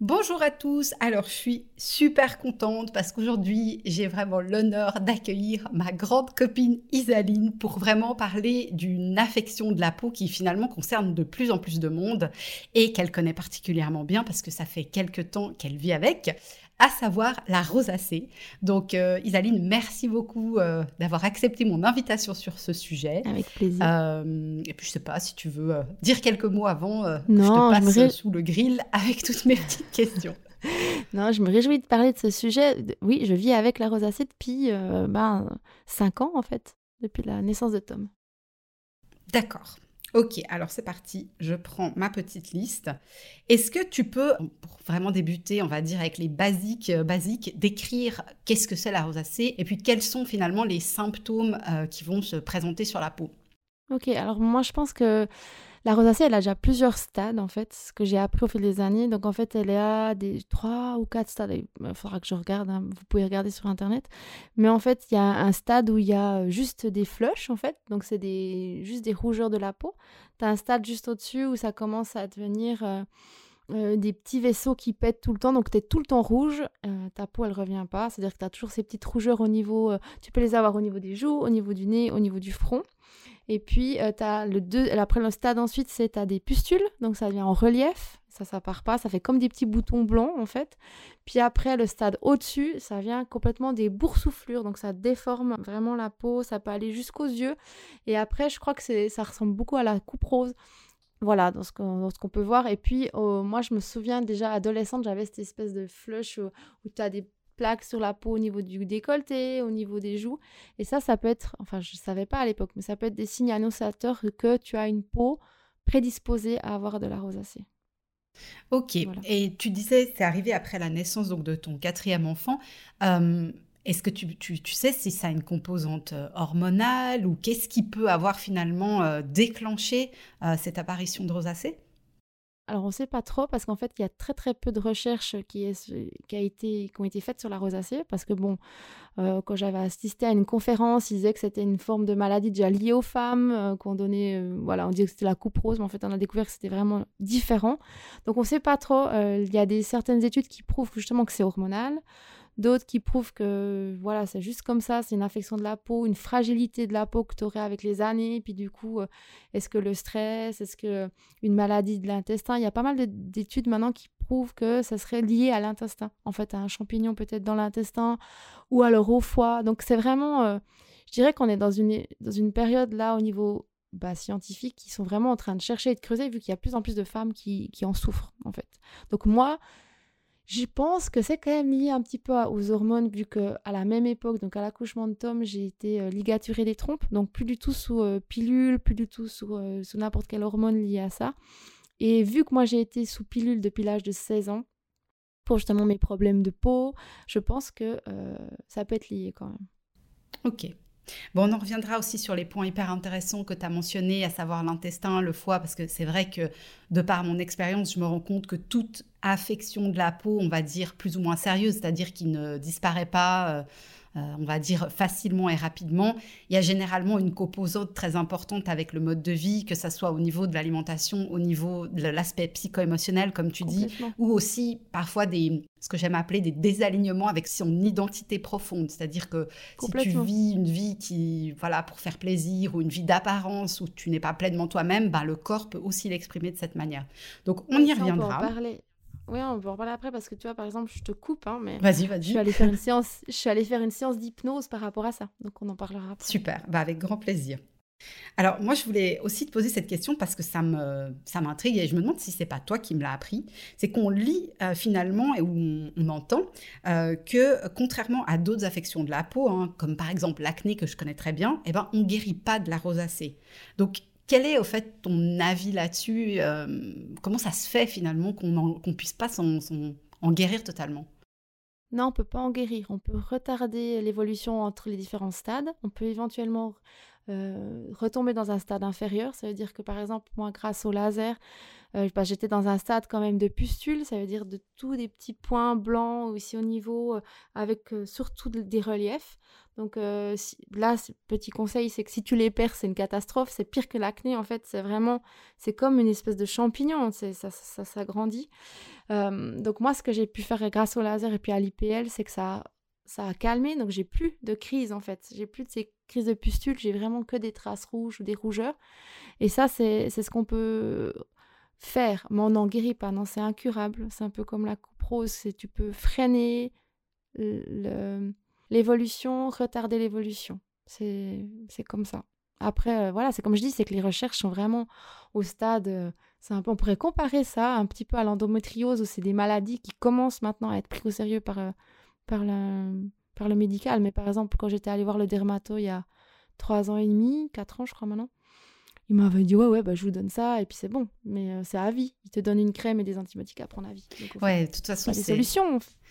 Bonjour à tous, alors je suis super contente parce qu'aujourd'hui j'ai vraiment l'honneur d'accueillir ma grande copine Isaline pour vraiment parler d'une affection de la peau qui finalement concerne de plus en plus de monde et qu'elle connaît particulièrement bien parce que ça fait quelques temps qu'elle vit avec à savoir la rosacée. Donc, euh, Isaline, merci beaucoup euh, d'avoir accepté mon invitation sur ce sujet. Avec plaisir. Euh, et puis, je sais pas si tu veux dire quelques mots avant que je te passe sous le grill avec toutes mes petites questions. non, je me réjouis de parler de ce sujet. Oui, je vis avec la rosacée depuis ben, 5 ans, en fait, depuis la naissance de Tom. D'accord. Ok, alors c'est parti, je prends ma petite liste. Est-ce que tu peux, pour vraiment débuter, on va dire avec les basiques, euh, basiques, décrire qu'est-ce que c'est la rosacée et puis quels sont finalement les symptômes euh, qui vont se présenter sur la peau? Ok, alors moi je pense que la rosacée, elle a déjà plusieurs stades, en fait, ce que j'ai appris au fil des années. Donc, en fait, elle a des trois ou quatre stades. Il faudra que je regarde, hein. vous pouvez regarder sur Internet. Mais en fait, il y a un stade où il y a juste des flushs, en fait. Donc, c'est des, juste des rougeurs de la peau. Tu as un stade juste au-dessus où ça commence à devenir... Euh, euh, des petits vaisseaux qui pètent tout le temps, donc tu es tout le temps rouge, euh, ta peau elle revient pas, c'est-à-dire que tu as toujours ces petites rougeurs au niveau, tu peux les avoir au niveau des joues, au niveau du nez, au niveau du front. Et puis, euh, le deux, après le stade ensuite, c'est tu des pustules, donc ça vient en relief, ça, ça part pas, ça fait comme des petits boutons blancs en fait. Puis après, le stade au-dessus, ça vient complètement des boursouflures, donc ça déforme vraiment la peau, ça peut aller jusqu'aux yeux. Et après, je crois que ça ressemble beaucoup à la coupe rose. Voilà, dans ce qu'on peut voir. Et puis, moi, je me souviens déjà, adolescente, j'avais cette espèce de flush où, où tu as des plaques sur la peau au niveau du décolleté, au niveau des joues. Et ça, ça peut être, enfin, je ne savais pas à l'époque, mais ça peut être des signes annonciateurs que tu as une peau prédisposée à avoir de la rosacée. Ok, et tu disais, c'est arrivé après la naissance donc, de ton quatrième enfant. Euh, est-ce que tu, tu, tu, sais si ça a une composante euh, hormonale ou qu'est-ce qui peut avoir finalement euh, déclenché cette apparition de rosacée alors on ne sait pas trop parce qu'en fait il y a très très peu de recherches qui, a ont été faites sur la rosacée parce que bon, euh, quand j'avais assisté à une conférence, ils disaient que c'était une forme de maladie déjà liée aux femmes, euh, qu'on donnait, euh, voilà, on disait que c'était la coupe rose, mais en fait on a découvert que c'était vraiment différent. Donc on ne sait pas trop, il y a des, certaines études qui prouvent justement que c'est hormonal d'autres qui prouvent que voilà, c'est juste comme ça, c'est une infection de la peau, une fragilité de la peau que tu aurais avec les années, puis du coup, euh, est-ce que le stress, est-ce que une maladie de l'intestin, il y a pas mal d'études maintenant qui prouvent que ça serait lié à l'intestin, en fait, à un champignon peut-être dans l'intestin ou alors au foie. Donc c'est vraiment, euh, je dirais qu'on est dans une, dans une période là au niveau bah, scientifique qui sont vraiment en train de chercher et de creuser vu qu'il y a plus en plus de femmes qui, qui en souffrent en fait. Donc moi, je pense que c'est quand même lié un petit peu aux hormones, vu que à la même époque, donc à l'accouchement de Tom, j'ai été euh, ligaturée des trompes, donc plus du tout sous euh, pilule, plus du tout sous, euh, sous n'importe quelle hormone liée à ça. Et vu que moi j'ai été sous pilule depuis l'âge de 16 ans, pour justement mes problèmes de peau, je pense que ça peut être lié quand même. Ok. Bon, on en reviendra aussi sur les points hyper intéressants que tu as mentionnés, à savoir l'intestin, le foie, parce que c'est vrai que de par mon expérience, je me rends compte que toute affection de la peau, on va dire plus ou moins sérieuse, c'est-à-dire qui ne disparaît pas. Euh, on va dire facilement et rapidement. Il y a généralement une composante très importante avec le mode de vie, que ce soit au niveau de l'alimentation, au niveau de l'aspect psycho-émotionnel, comme tu dis, ou aussi parfois des, ce que j'aime appeler des désalignements avec son identité profonde. C'est-à-dire que si tu vis une vie qui, voilà, pour faire plaisir, ou une vie d'apparence, où tu n'es pas pleinement toi-même, ben, le corps peut aussi l'exprimer de cette manière. Donc on y reviendra. parler. Oui, on peut en parler après parce que tu vois, par exemple, je te coupe, hein, mais vas-y, vas-y. Je suis allée faire une séance, je suis allée faire une séance d'hypnose par rapport à ça, donc on en parlera après. Super, bah avec grand plaisir. Alors moi, je voulais aussi te poser cette question parce que ça me ça m'intrigue et je me demande si c'est pas toi qui me l'as appris. C'est qu'on lit euh, finalement et où on, entend euh, que contrairement à d'autres affections de la peau, hein, comme par exemple l'acné que je connais très bien, eh ben on guérit pas de la rosacée. Donc quel est au fait ton avis là-dessus euh, Comment ça se fait finalement qu'on ne puisse pas en, guérir totalement? Non, on peut pas en guérir. On peut retarder l'évolution entre les différents stades. On peut éventuellement euh, retomber dans un stade inférieur. Ça veut dire que par exemple, moi, grâce au laser, euh, bah, j'étais dans un stade quand même de pustule, ça veut dire de tous des petits points blancs aussi au niveau, avec surtout des reliefs. Donc là, petit conseil, c'est que si tu les perds, c'est une catastrophe. C'est pire que l'acné, en fait. C'est vraiment, c'est comme une espèce de champignon. Ça, ça, ça s'agrandit. donc moi, ce que j'ai pu faire grâce au laser et puis à l'IPL, c'est que ça ça a calmé, donc j'ai plus de crise en fait. J'ai plus de ces crises de pustules, j'ai vraiment que des traces rouges ou des rougeurs. Et ça, c'est ce qu'on peut faire, mais on n'en guérit pas, non, c'est incurable. C'est un peu comme la couprose, tu peux freiner l'évolution, retarder l'évolution. C'est comme ça. Après, euh, voilà, c'est comme je dis, c'est que les recherches sont vraiment au stade. Euh, c'est un peu, on pourrait comparer ça un petit peu à l'endométriose, où c'est des maladies qui commencent maintenant à être prises au sérieux par, euh, par, la, par le médical. Mais par exemple, quand j'étais allée voir le dermato il y a trois ans et demi, quatre ans, je crois maintenant, il m'avait dit ouais ouais bah je vous donne ça et puis c'est bon mais euh, c'est à vie il te donne une crème et des antibiotiques à prendre à vie ouais de toute façon c'est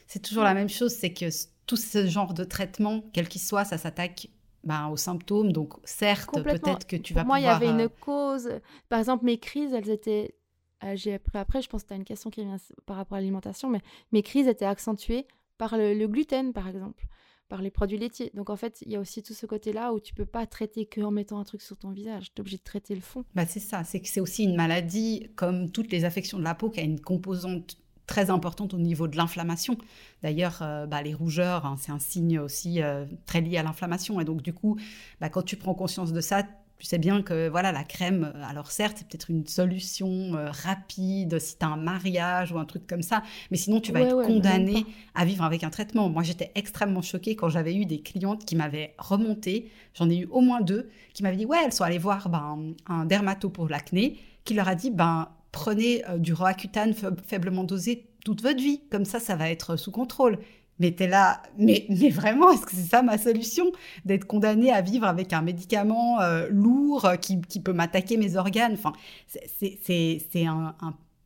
c'est toujours la même chose c'est que tout ce genre de traitement quel qu'il soit ça s'attaque ben, aux symptômes donc certes peut-être que tu vas moi il y avait une euh, cause par exemple mes crises elles étaient euh, j'ai après après je pense que tu as une question qui vient par rapport à l'alimentation mais mes crises étaient accentuées par le, gluten, par exemple, par les produits laitiers. Donc en fait, il y a aussi tout ce côté-là où tu peux pas traiter que en mettant un truc sur ton visage. Tu es obligé de traiter le fond. Bah c'est ça, c'est que c'est aussi une maladie comme toutes les affections de la peau qui a une composante très importante au niveau de l'inflammation. D'ailleurs, euh, bah, les rougeurs, hein, c'est un signe aussi euh, très lié à l'inflammation. Et donc, du coup, bah, quand tu prends conscience de ça, tu sais bien que voilà la crème, euh, alors certes, c'est peut-être une solution euh, rapide si tu as un mariage ou un truc comme ça, mais sinon tu vas être condamné à vivre avec un traitement. Moi, j'étais extrêmement choquée quand j'avais eu des clientes qui m'avaient remonté, j'en ai eu au moins deux, qui m'avaient dit ouais, elles sont allées voir ben, un dermato pour l'acné, qui leur a dit ben prenez euh, du roaccutane faiblement dosé toute votre vie, comme ça, ça va être sous contrôle. Mais là, mais, mais vraiment, est-ce que c'est ça ma solution? D'être condamné à vivre avec un médicament euh, lourd euh, qui, qui peut m'attaquer mes organes? Enfin, c'est un,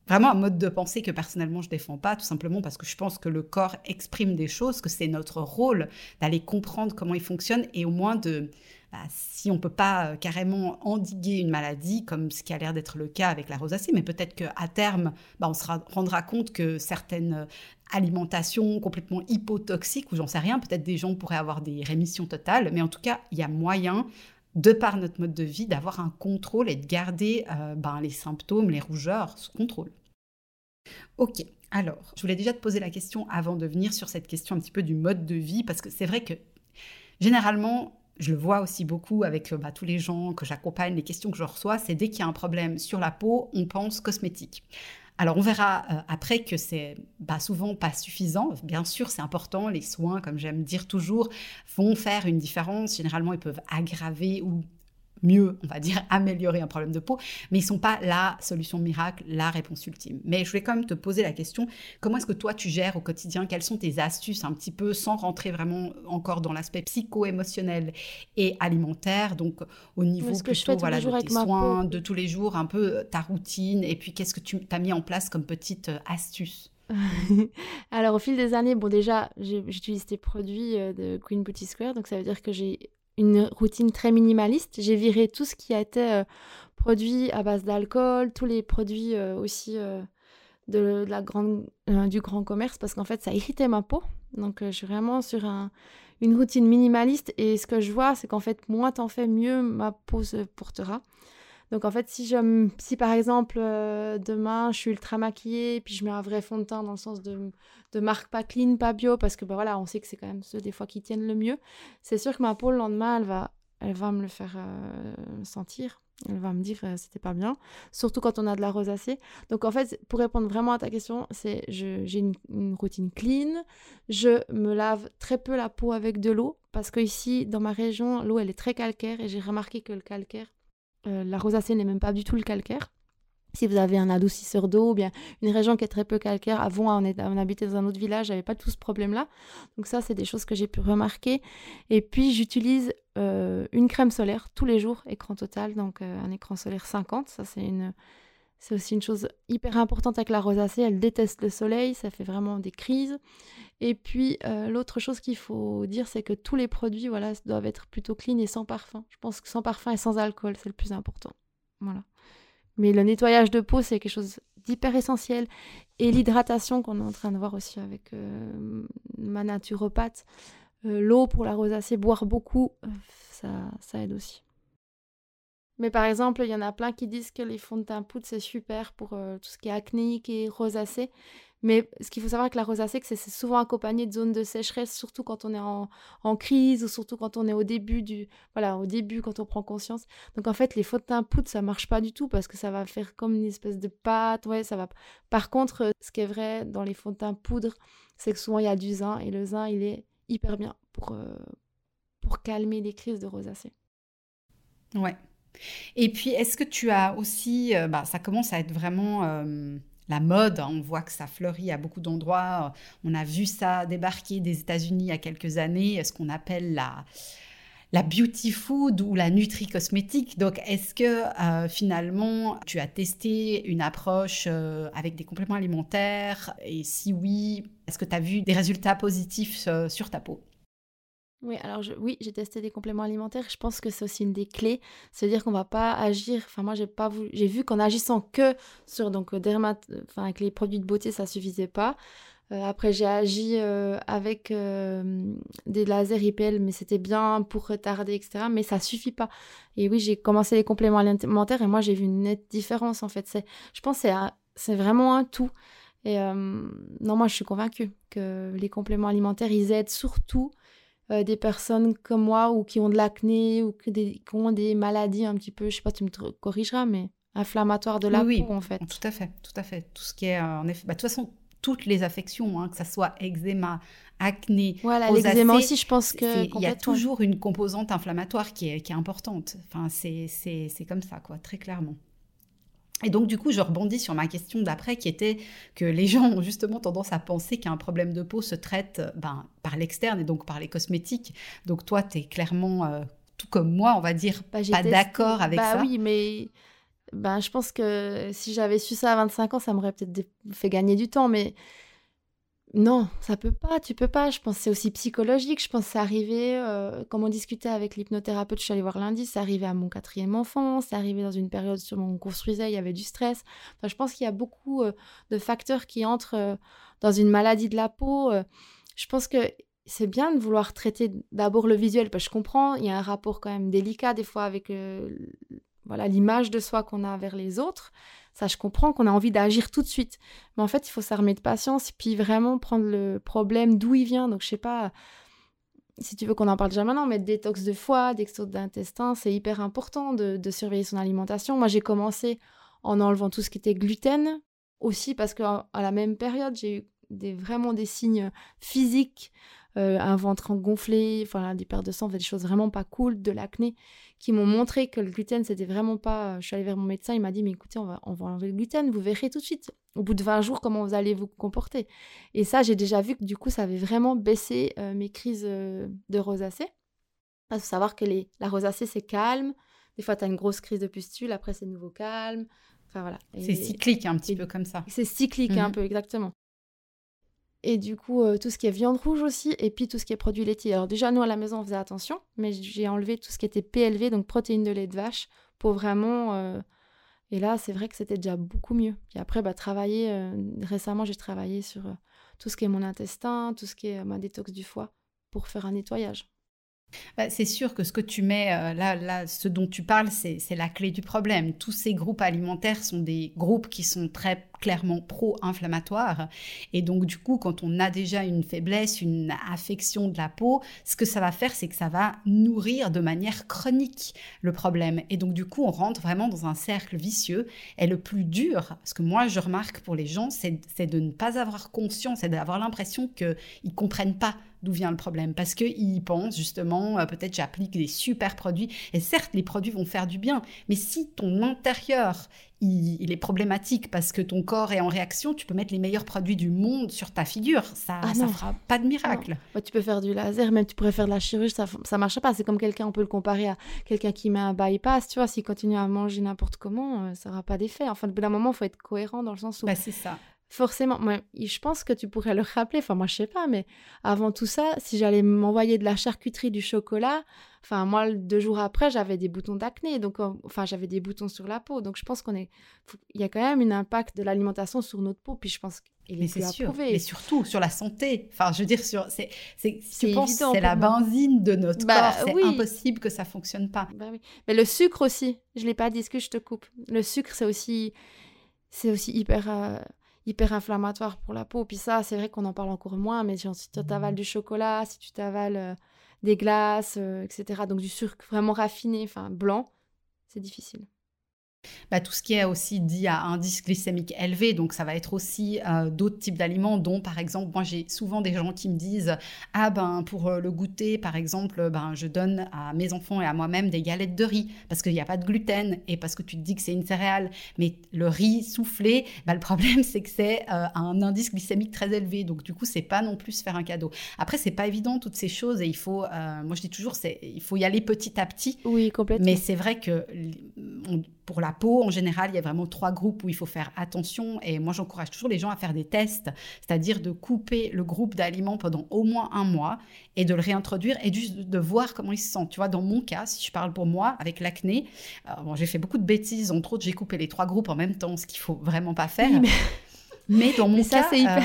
vraiment un mode de pensée que personnellement je défends pas, tout simplement parce que je pense que le corps exprime des choses, que c'est notre rôle d'aller comprendre comment il fonctionne et au moins de, bah, si on peut pas euh, carrément endiguer une maladie, comme ce qui a l'air d'être le cas avec la rosacée, mais peut-être qu'à terme, bah, on se rendra compte que certaines alimentation complètement hypotoxique ou j'en sais rien, peut-être des gens pourraient avoir des rémissions totales, mais en tout cas, il y a moyen de par notre mode de vie, d'avoir un contrôle et de garder euh, ben, les symptômes, les rougeurs sous contrôle. Ok, alors, je voulais déjà te poser la question avant de venir sur cette question un petit peu du mode de vie, parce que c'est vrai que généralement, je le vois aussi beaucoup avec bah, tous les gens que j'accompagne, les questions que je reçois, c'est dès qu'il y a un problème sur la peau, on pense cosmétique. Alors on verra euh, après que c'est bah, souvent pas suffisant. Bien sûr, c'est important. Les soins, comme j'aime dire toujours, vont faire une différence. Généralement, ils peuvent aggraver ou mieux, on va dire, améliorer un problème de peau, mais ils sont pas la solution miracle, la réponse ultime. Mais je voulais quand même te poser la question, comment est-ce que toi tu gères au quotidien? Quelles sont tes astuces un petit peu sans rentrer vraiment encore dans l'aspect psycho-émotionnel et alimentaire, donc au niveau que plutôt voilà, de tes soins de tous les jours, un peu euh, ta routine, et puis qu'est-ce que tu as mis en place comme petite euh, astuce? Alors au fil des années, bon déjà j'utilise tes produits euh, de Queen Beauty Square, donc ça veut dire que j'ai une routine très minimaliste. J'ai viré tout ce qui été euh, produit à base d'alcool, tous les produits euh, aussi euh, de, la grande, du grand commerce, parce qu'en fait, ça irritait ma peau. Donc, je suis vraiment sur un, une routine minimaliste. Et ce que je vois, c'est qu'en fait, moins t'en fais, mieux ma peau se portera. Donc en fait, si, je, par exemple euh, demain je suis ultra maquillée, puis je mets un vrai fond de teint dans le sens de, de marque pas clean, pas bio, parce que bah, voilà, on sait que c'est quand même ceux des fois qui tiennent le mieux, c'est sûr que ma peau le lendemain, elle va, elle va me le faire euh, sentir. Elle va me dire euh, c'était pas bien, surtout quand on a de la rosacée. Donc en fait, pour répondre vraiment à ta question, c'est j'ai une, une, routine clean, je me lave très peu la peau avec de l'eau parce que ici dans ma région, l'eau elle est très calcaire et j'ai remarqué que le calcaire euh, la rosacée n'est même pas du tout le calcaire. Si vous avez un adoucisseur d'eau ou bien une région qui est très peu calcaire, avant on, habitait dans un autre village, j'avais pas tout ce problème-là. Donc ça, c'est des choses que j'ai pu remarquer. Et puis j'utilise euh, une crème solaire tous les jours, écran total, donc euh, un écran solaire 50. Ça, c'est une, C'est aussi une chose hyper importante avec la rosacée. Elle déteste le soleil, ça fait vraiment des crises. Et puis, euh, l'autre chose qu'il faut dire, c'est que tous les produits voilà, doivent être plutôt clean et sans parfum. Je pense que sans parfum et sans alcool, c'est le plus important. Voilà. Mais le nettoyage de peau, c'est quelque chose d'hyper essentiel. Et l'hydratation qu'on est en train de voir aussi avec euh, ma naturopathe. Euh, l'eau pour la rosacée, boire beaucoup, ça, ça aide aussi. Mais par exemple, il y en a plein qui disent que les fonds de teint poudre, c'est super pour euh, tout ce qui est acnéique et rosacée. Mais ce qu'il faut savoir avec la rosacée, c'est souvent accompagné de zones de sécheresse, surtout quand on est en, en, crise ou surtout quand on est au début du... Voilà, au début, quand on prend conscience. Donc en fait, les fonds de teint poudre, ça marche pas du tout parce que ça va faire comme une espèce de pâte. Ouais, ça va... Par contre, euh, ce qui est vrai dans les fonds de teint poudre, c'est que souvent il y a du zinc et le zinc, il est hyper bien pour, euh, pour calmer les crises de rosacée. Ouais, et puis, est-ce que tu as aussi, euh, bah, ça commence à être vraiment euh, la mode, hein, on voit que ça fleurit à beaucoup d'endroits, on a vu ça débarquer des États-Unis il y a quelques années, ce qu'on appelle la, la beauty food ou la nutri-cosmétique. Donc, est-ce que euh, finalement, tu as testé une approche avec des compléments alimentaires? Et si oui, est-ce que tu as vu des résultats positifs sur ta peau? Oui, alors oui, j'ai testé des compléments alimentaires. Je pense que c'est aussi une des clés. C'est-à-dire qu'on va pas agir. Enfin, moi, j'ai pas j'ai vu qu'en agissant que sur donc euh, dermat, enfin avec les produits de beauté, ça suffisait pas. Euh, après, j'ai agi euh, avec des lasers IPL, mais c'était bien pour retarder, etc. Mais ça suffit pas. Et oui, j'ai commencé les compléments alimentaires et moi, j'ai vu une nette différence en fait. C'est, je pense, c'est c'est vraiment un tout. Et non, moi, je suis convaincue que les compléments alimentaires, ils aident surtout euh, des personnes comme moi ou qui ont de l'acné ou qui, ont des maladies un petit peu, je sais pas, tu me corrigeras, mais inflammatoires de la peau en fait. Tout à fait, tout à fait. Tout ce qui est euh, en effet, bah, de toute façon, toutes les affections, hein, que ça soit eczéma, acné, voilà, l'eczéma aussi, je pense que il y a toujours une composante inflammatoire qui est, qui est importante. Enfin, c'est comme ça, quoi, très clairement. Et donc, du coup, je rebondis sur ma question d'après, qui était que les gens ont justement tendance à penser qu'un problème de peau se traite ben, par l'externe et donc par les cosmétiques. Donc, toi, tu es clairement, euh, tout comme moi, on va dire, bah, pas d'accord avec bah ça. oui, mais ben, je pense que si j'avais su ça à 25 ans, ça m'aurait peut-être fait gagner du temps. Mais non, ça peut pas, tu peux pas. Je pense c'est aussi psychologique. Je pense c'est arrivé, euh, comme on discutait avec l'hypnothérapeute, je suis allée voir lundi, c'est arrivé à mon quatrième enfant, c'est arrivé dans une période sur on construisait, il y avait du stress. Je pense qu'il y a beaucoup euh, de facteurs qui entrent euh, dans une maladie de la peau. je pense que c'est bien de vouloir traiter d'abord le visuel, parce que je comprends, il y a un rapport quand même délicat des fois avec voilà l'image de soi qu'on a vers les autres. Ça, je comprends qu'on a envie d'agir tout de suite. Mais en fait, il faut s'armer de patience, puis vraiment prendre le problème d'où il vient. Donc, je sais pas si tu veux qu'on en parle déjà maintenant, mais détox de foie, détox d'intestin, c'est hyper important de, surveiller son alimentation. Moi, j'ai commencé en enlevant tout ce qui était gluten, aussi parce qu'à la même période, j'ai eu des, vraiment des signes physiques euh, un ventre gonflé, enfin des pertes de sang, des choses vraiment pas cool, de l'acné, qui m'ont montré que le gluten c'était vraiment pas. Je suis allée vers mon médecin, il m'a dit mais écoutez on va on va enlever le gluten, vous verrez tout de suite au bout de 20 jours comment vous allez vous comporter. Et ça j'ai déjà vu que du coup ça avait vraiment baissé euh, mes crises euh, de rosacée. Il faut savoir que les, la rosacée c'est calme. Des fois, tu as une grosse crise de pustule, après, c'est nouveau calme. Enfin, voilà. C'est cyclique, un petit peu comme ça. C'est cyclique, un mhm. peu, exactement. Et du coup, euh, tout ce qui est viande rouge aussi, et puis tout ce qui est produits laitiers. Alors déjà, nous, à la maison, on faisait attention, mais j'ai enlevé tout ce qui était PLV, donc protéines de lait de vache, pour vraiment... Euh, et là, c'est vrai que c'était déjà beaucoup mieux. Puis après, bah, travailler... Euh, récemment, j'ai travaillé sur tout ce qui est mon intestin, tout ce qui est ma détox du foie, pour faire un nettoyage. Bah, c'est sûr que ce que tu mets euh, là, là, ce dont tu parles, c'est la clé du problème. Tous ces groupes alimentaires sont des groupes qui sont très clairement pro-inflammatoires. Et donc, du coup, quand on a déjà une faiblesse, une affection de la peau, ce que ça va faire, c'est que ça va nourrir de manière chronique le problème. Et donc, du coup, on rentre vraiment dans un cercle vicieux. Et le plus dur, ce que moi, je remarque pour les gens, c'est de ne pas avoir conscience et d'avoir l'impression qu'ils ne comprennent pas d'où vient le problème. Parce qu'ils pensent justement, euh, peut-être j'applique des super produits. Et certes, les produits vont faire du bien. Mais si ton intérieur, il, est problématique parce que ton corps est en réaction, tu peux mettre les meilleurs produits du monde sur ta figure. Ça ne ah fera pas de miracle. tu peux faire du laser, même tu pourrais faire de la chirurgie, ça ne marche pas. C'est comme quelqu'un, on peut le comparer à quelqu'un qui met un bypass. Tu vois, s'il continue à manger n'importe comment, euh, ça n'aura pas d'effet. Enfin, au bout d'un moment, il faut être cohérent dans le sens où. Bah, c'est ça forcément, moi, je pense que tu pourrais le rappeler, enfin moi je sais pas, mais avant tout ça, si j'allais m'envoyer de la charcuterie, du chocolat, enfin moi deux jours après j'avais des boutons d'acné, donc enfin j'avais des boutons sur la peau, donc je pense qu'on est, il y a quand même un impact de l'alimentation sur notre peau, puis je pense qu'il est, est sûr, mais surtout sur la santé, enfin je veux dire sur, c'est, c'est, c'est la benzine de notre bah corps, c'est impossible que ça fonctionne pas. Bah oui. Mais le sucre aussi, je l'ai pas dit, ce que je te coupe? Le sucre c'est aussi, c'est aussi hyper euh, hyper inflammatoire pour la peau. Puis ça, c'est vrai qu'on en parle encore moins, mais si tu t'avales mmh. du chocolat, si tu t'avales euh, des glaces, euh, etc., donc du sucre vraiment raffiné, enfin blanc, c'est difficile. Bah, tout ce qui est aussi dit à indice glycémique élevé, donc ça va être aussi euh, d'autres types d'aliments, dont par exemple, moi j'ai souvent des gens qui me disent Ah ben pour euh, le goûter, par exemple, ben, je donne à mes enfants et à moi-même des galettes de riz, parce qu'il n'y a pas de gluten et parce que tu te dis que c'est une céréale, mais le riz soufflé, bah, le problème c'est que c'est euh, un indice glycémique très élevé, donc du coup c'est pas non plus faire un cadeau. Après, c'est pas évident toutes ces choses et il faut, moi je dis toujours, il faut y aller petit à petit. Oui, complètement. Mais c'est vrai que pour la peau, en général, il y a vraiment trois groupes où il faut faire attention. Et moi, j'encourage toujours les gens à faire des tests, c'est-à-dire de couper le groupe d'aliments pendant au moins un mois et de le réintroduire et juste de voir comment il se sent. Tu vois, dans mon cas, si je parle pour moi, avec l'acné, bon, j'ai fait beaucoup de bêtises. Entre autres, j'ai coupé les trois groupes en même temps, ce qu'il faut vraiment pas faire. mais... dans mon cas, euh,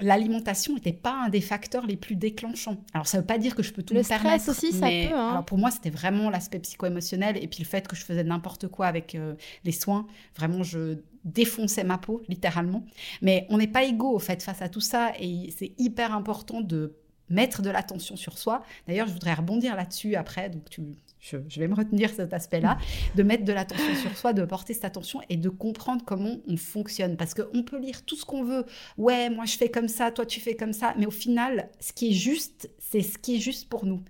l'alimentation n'était pas un des facteurs les plus déclenchants. Alors, ça ne veut pas dire que je peux tout le me permettre. stress aussi, ça peut. Hein. Alors, pour moi, c'était vraiment l'aspect psycho-émotionnel et puis le fait que je faisais n'importe quoi avec euh, les soins. Vraiment, je défonçais ma peau, littéralement. Mais on n'est pas égaux, au fait, face à tout ça et c'est hyper important de mettre de l'attention sur soi. D'ailleurs, je voudrais rebondir là-dessus après, donc tu je, vais me retenir cet aspect-là, de mettre de l'attention sur soi, de porter cette attention et de comprendre comment on fonctionne. Parce qu'on peut lire tout ce qu'on veut. Ouais, moi je fais comme ça, toi tu fais comme ça. Mais au final, ce qui est juste, c'est ce qui est juste pour nous.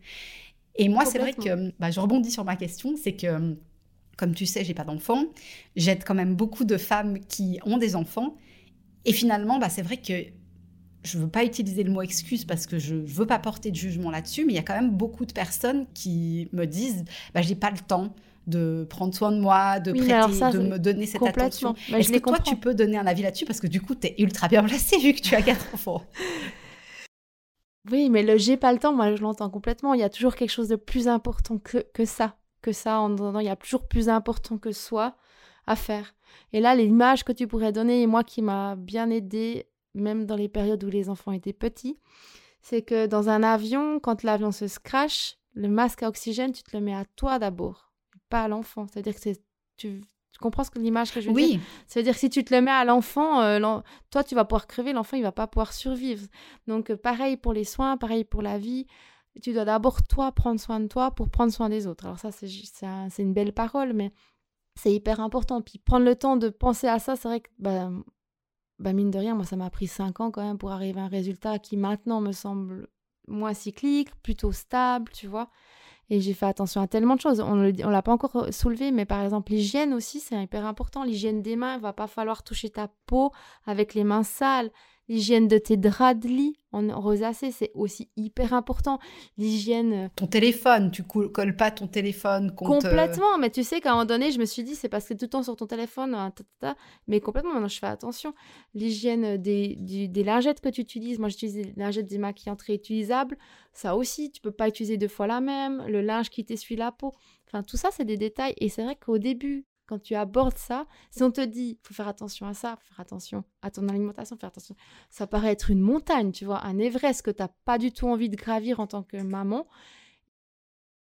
Et moi, c'est vrai que bah, je rebondis sur ma question, c'est que, comme tu sais, j'ai pas d'enfants. J'aide quand même beaucoup de femmes qui ont des enfants. Et finalement, bah, c'est vrai que je ne veux pas utiliser le mot excuse parce que je ne veux pas porter de jugement là-dessus, mais il y a quand même beaucoup de personnes qui me disent bah, j'ai pas le temps de prendre soin de moi, de prêter, de me donner cette attention. Bah, Est-ce que toi, tu peux donner un avis là-dessus? Parce que du coup, tu es ultra bien placé vu que tu as quatre enfants. Oui, mais le j'ai pas le temps, moi je l'entends complètement. Il y a toujours quelque chose de plus important que, que ça. Que ça, en donnant, il y a toujours plus important que soi à faire. Et là, l'image que tu pourrais donner, et moi qui m'a bien aidé même dans les périodes où les enfants étaient petits, c'est que dans un avion, quand l'avion se crash, le masque à oxygène, tu te le mets à toi d'abord, pas à l'enfant. C'est-à-dire que c'est, tu, comprends ce que l'image que je veux oui. dire? Ça veut dire que si tu te le mets à l'enfant, euh, toi tu vas pouvoir crever, l'enfant il va pas pouvoir survivre. Donc euh, pareil pour les soins, pareil pour la vie. Tu dois d'abord toi prendre soin de toi pour prendre soin des autres. Alors ça c'est, c'est, une belle parole, mais c'est hyper important. Puis prendre le temps de penser à ça, c'est vrai que bah, bah mine de rien, moi, ça m'a pris cinq ans quand même pour arriver à un résultat qui maintenant me semble moins cyclique, plutôt stable, tu vois. Et j'ai fait attention à tellement de choses. On ne l'a pas encore soulevé, mais par exemple, l'hygiène aussi, c'est hyper important. L'hygiène des mains, il va pas falloir toucher ta peau avec les mains sales. L'hygiène de tes draps de lit en rosacée, c'est aussi hyper important. L'hygiène. Euh, ton téléphone, tu colles pas ton téléphone contre. Complètement, mais tu sais qu'à un moment donné, je me suis dit, c'est parce que tout le temps sur ton téléphone, hein, mais complètement, maintenant je fais attention. L'hygiène des, des, lingettes que tu utilises, moi j'utilise des lingettes démaquillantes réutilisables, ça aussi, tu peux pas utiliser deux fois la même. Le linge qui t'essuie la peau. Enfin, tout ça, c'est des détails. Et c'est vrai qu'au début, quand tu abordes ça, si on te dit, faut faire attention à ça, faut faire attention à ton alimentation, faire attention, ça paraît être une montagne, tu vois, un Everest que tu n'as pas du tout envie de gravir en tant que maman.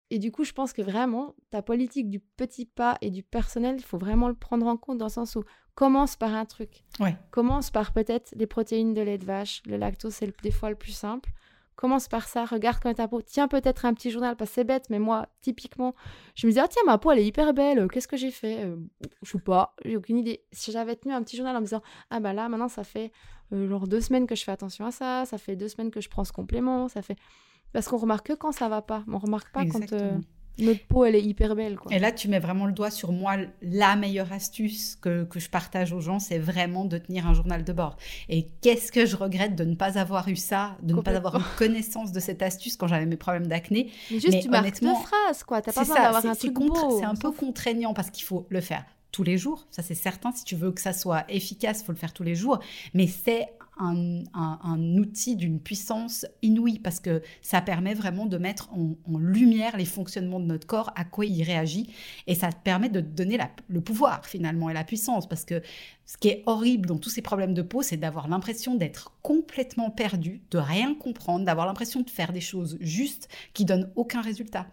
Et du coup, je pense que vraiment, ta politique du petit pas et du personnel, il faut vraiment le prendre en compte dans le sens où commence par un truc. Ouais. Commence par peut-être les protéines de lait de vache. Le lactose, c'est des fois le plus simple. Commence par ça, regarde quand ta peau, tiens peut-être un petit journal, parce que c'est bête, mais moi, typiquement, je me disais, ah tiens, ma peau, elle est hyper belle, qu'est-ce que j'ai fait euh, Je sais pas, j'ai aucune idée. Si j'avais tenu un petit journal en me disant, ah bah là, maintenant, ça fait euh, genre deux semaines que je fais attention à ça, ça fait deux semaines que je prends ce complément, ça fait... Parce qu'on remarque que quand ça va pas, on remarque pas quand... Euh, notre peau, elle est hyper belle. Quoi. Et là, tu mets vraiment le doigt sur moi. La meilleure astuce que, que je partage aux gens, c'est vraiment de tenir un journal de bord. Et qu'est-ce que je regrette de ne pas avoir eu ça, de ne pas avoir eu connaissance de cette astuce quand j'avais mes problèmes d'acné. Mais juste, tu marques deux phrases, quoi. T'as pas besoin d'avoir un truc C'est un peu contraignant parce qu'il faut le faire tous les jours. Ça, c'est certain. Si tu veux que ça soit efficace, il faut le faire tous les jours. Mais c'est un, outil d'une puissance inouïe parce que ça permet vraiment de mettre en, lumière les fonctionnements de notre corps, à quoi il réagit, et ça permet de donner le pouvoir finalement et la puissance parce que ce qui est horrible dans tous ces problèmes de peau, c'est d'avoir l'impression d'être complètement perdu, de rien comprendre, d'avoir l'impression de faire des choses justes qui donnent aucun résultat.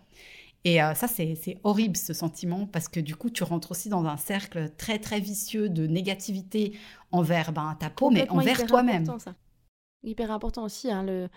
Et euh, ça, c'est horrible ce sentiment parce que du coup, tu rentres aussi dans un cercle très très vicieux de négativité envers ben, ta peau, mais envers toi-même. Hyper important aussi, hein, le,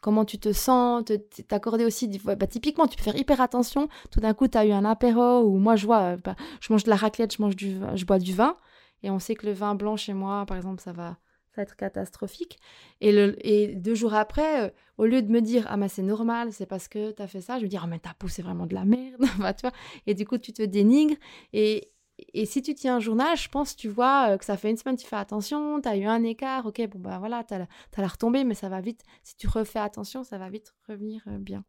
comment tu te sens, t'accorder aussi, bah, typiquement, tu peux faire hyper attention, tout d'un coup, tu as eu un apéro, ou moi, je vois, euh, bah, je mange de la raclette, je, mange du, je bois du vin, et on sait que le vin blanc chez moi, par exemple, ça va, va être catastrophique. Et, deux jours après, euh, au lieu de me dire, ah, mais c'est normal, c'est parce que tu as fait ça, je me dis, ah, mais ta peau, c'est vraiment de la merde. bah, tu vois et du coup, tu te dénigres. Et, et si tu tiens un journal, je pense, tu vois euh, que ça fait une semaine, tu fais attention, tu as eu un écart, ok, bon, bah voilà, tu as, la retombée, mais ça va vite. Si tu refais attention, ça va vite revenir euh, bien.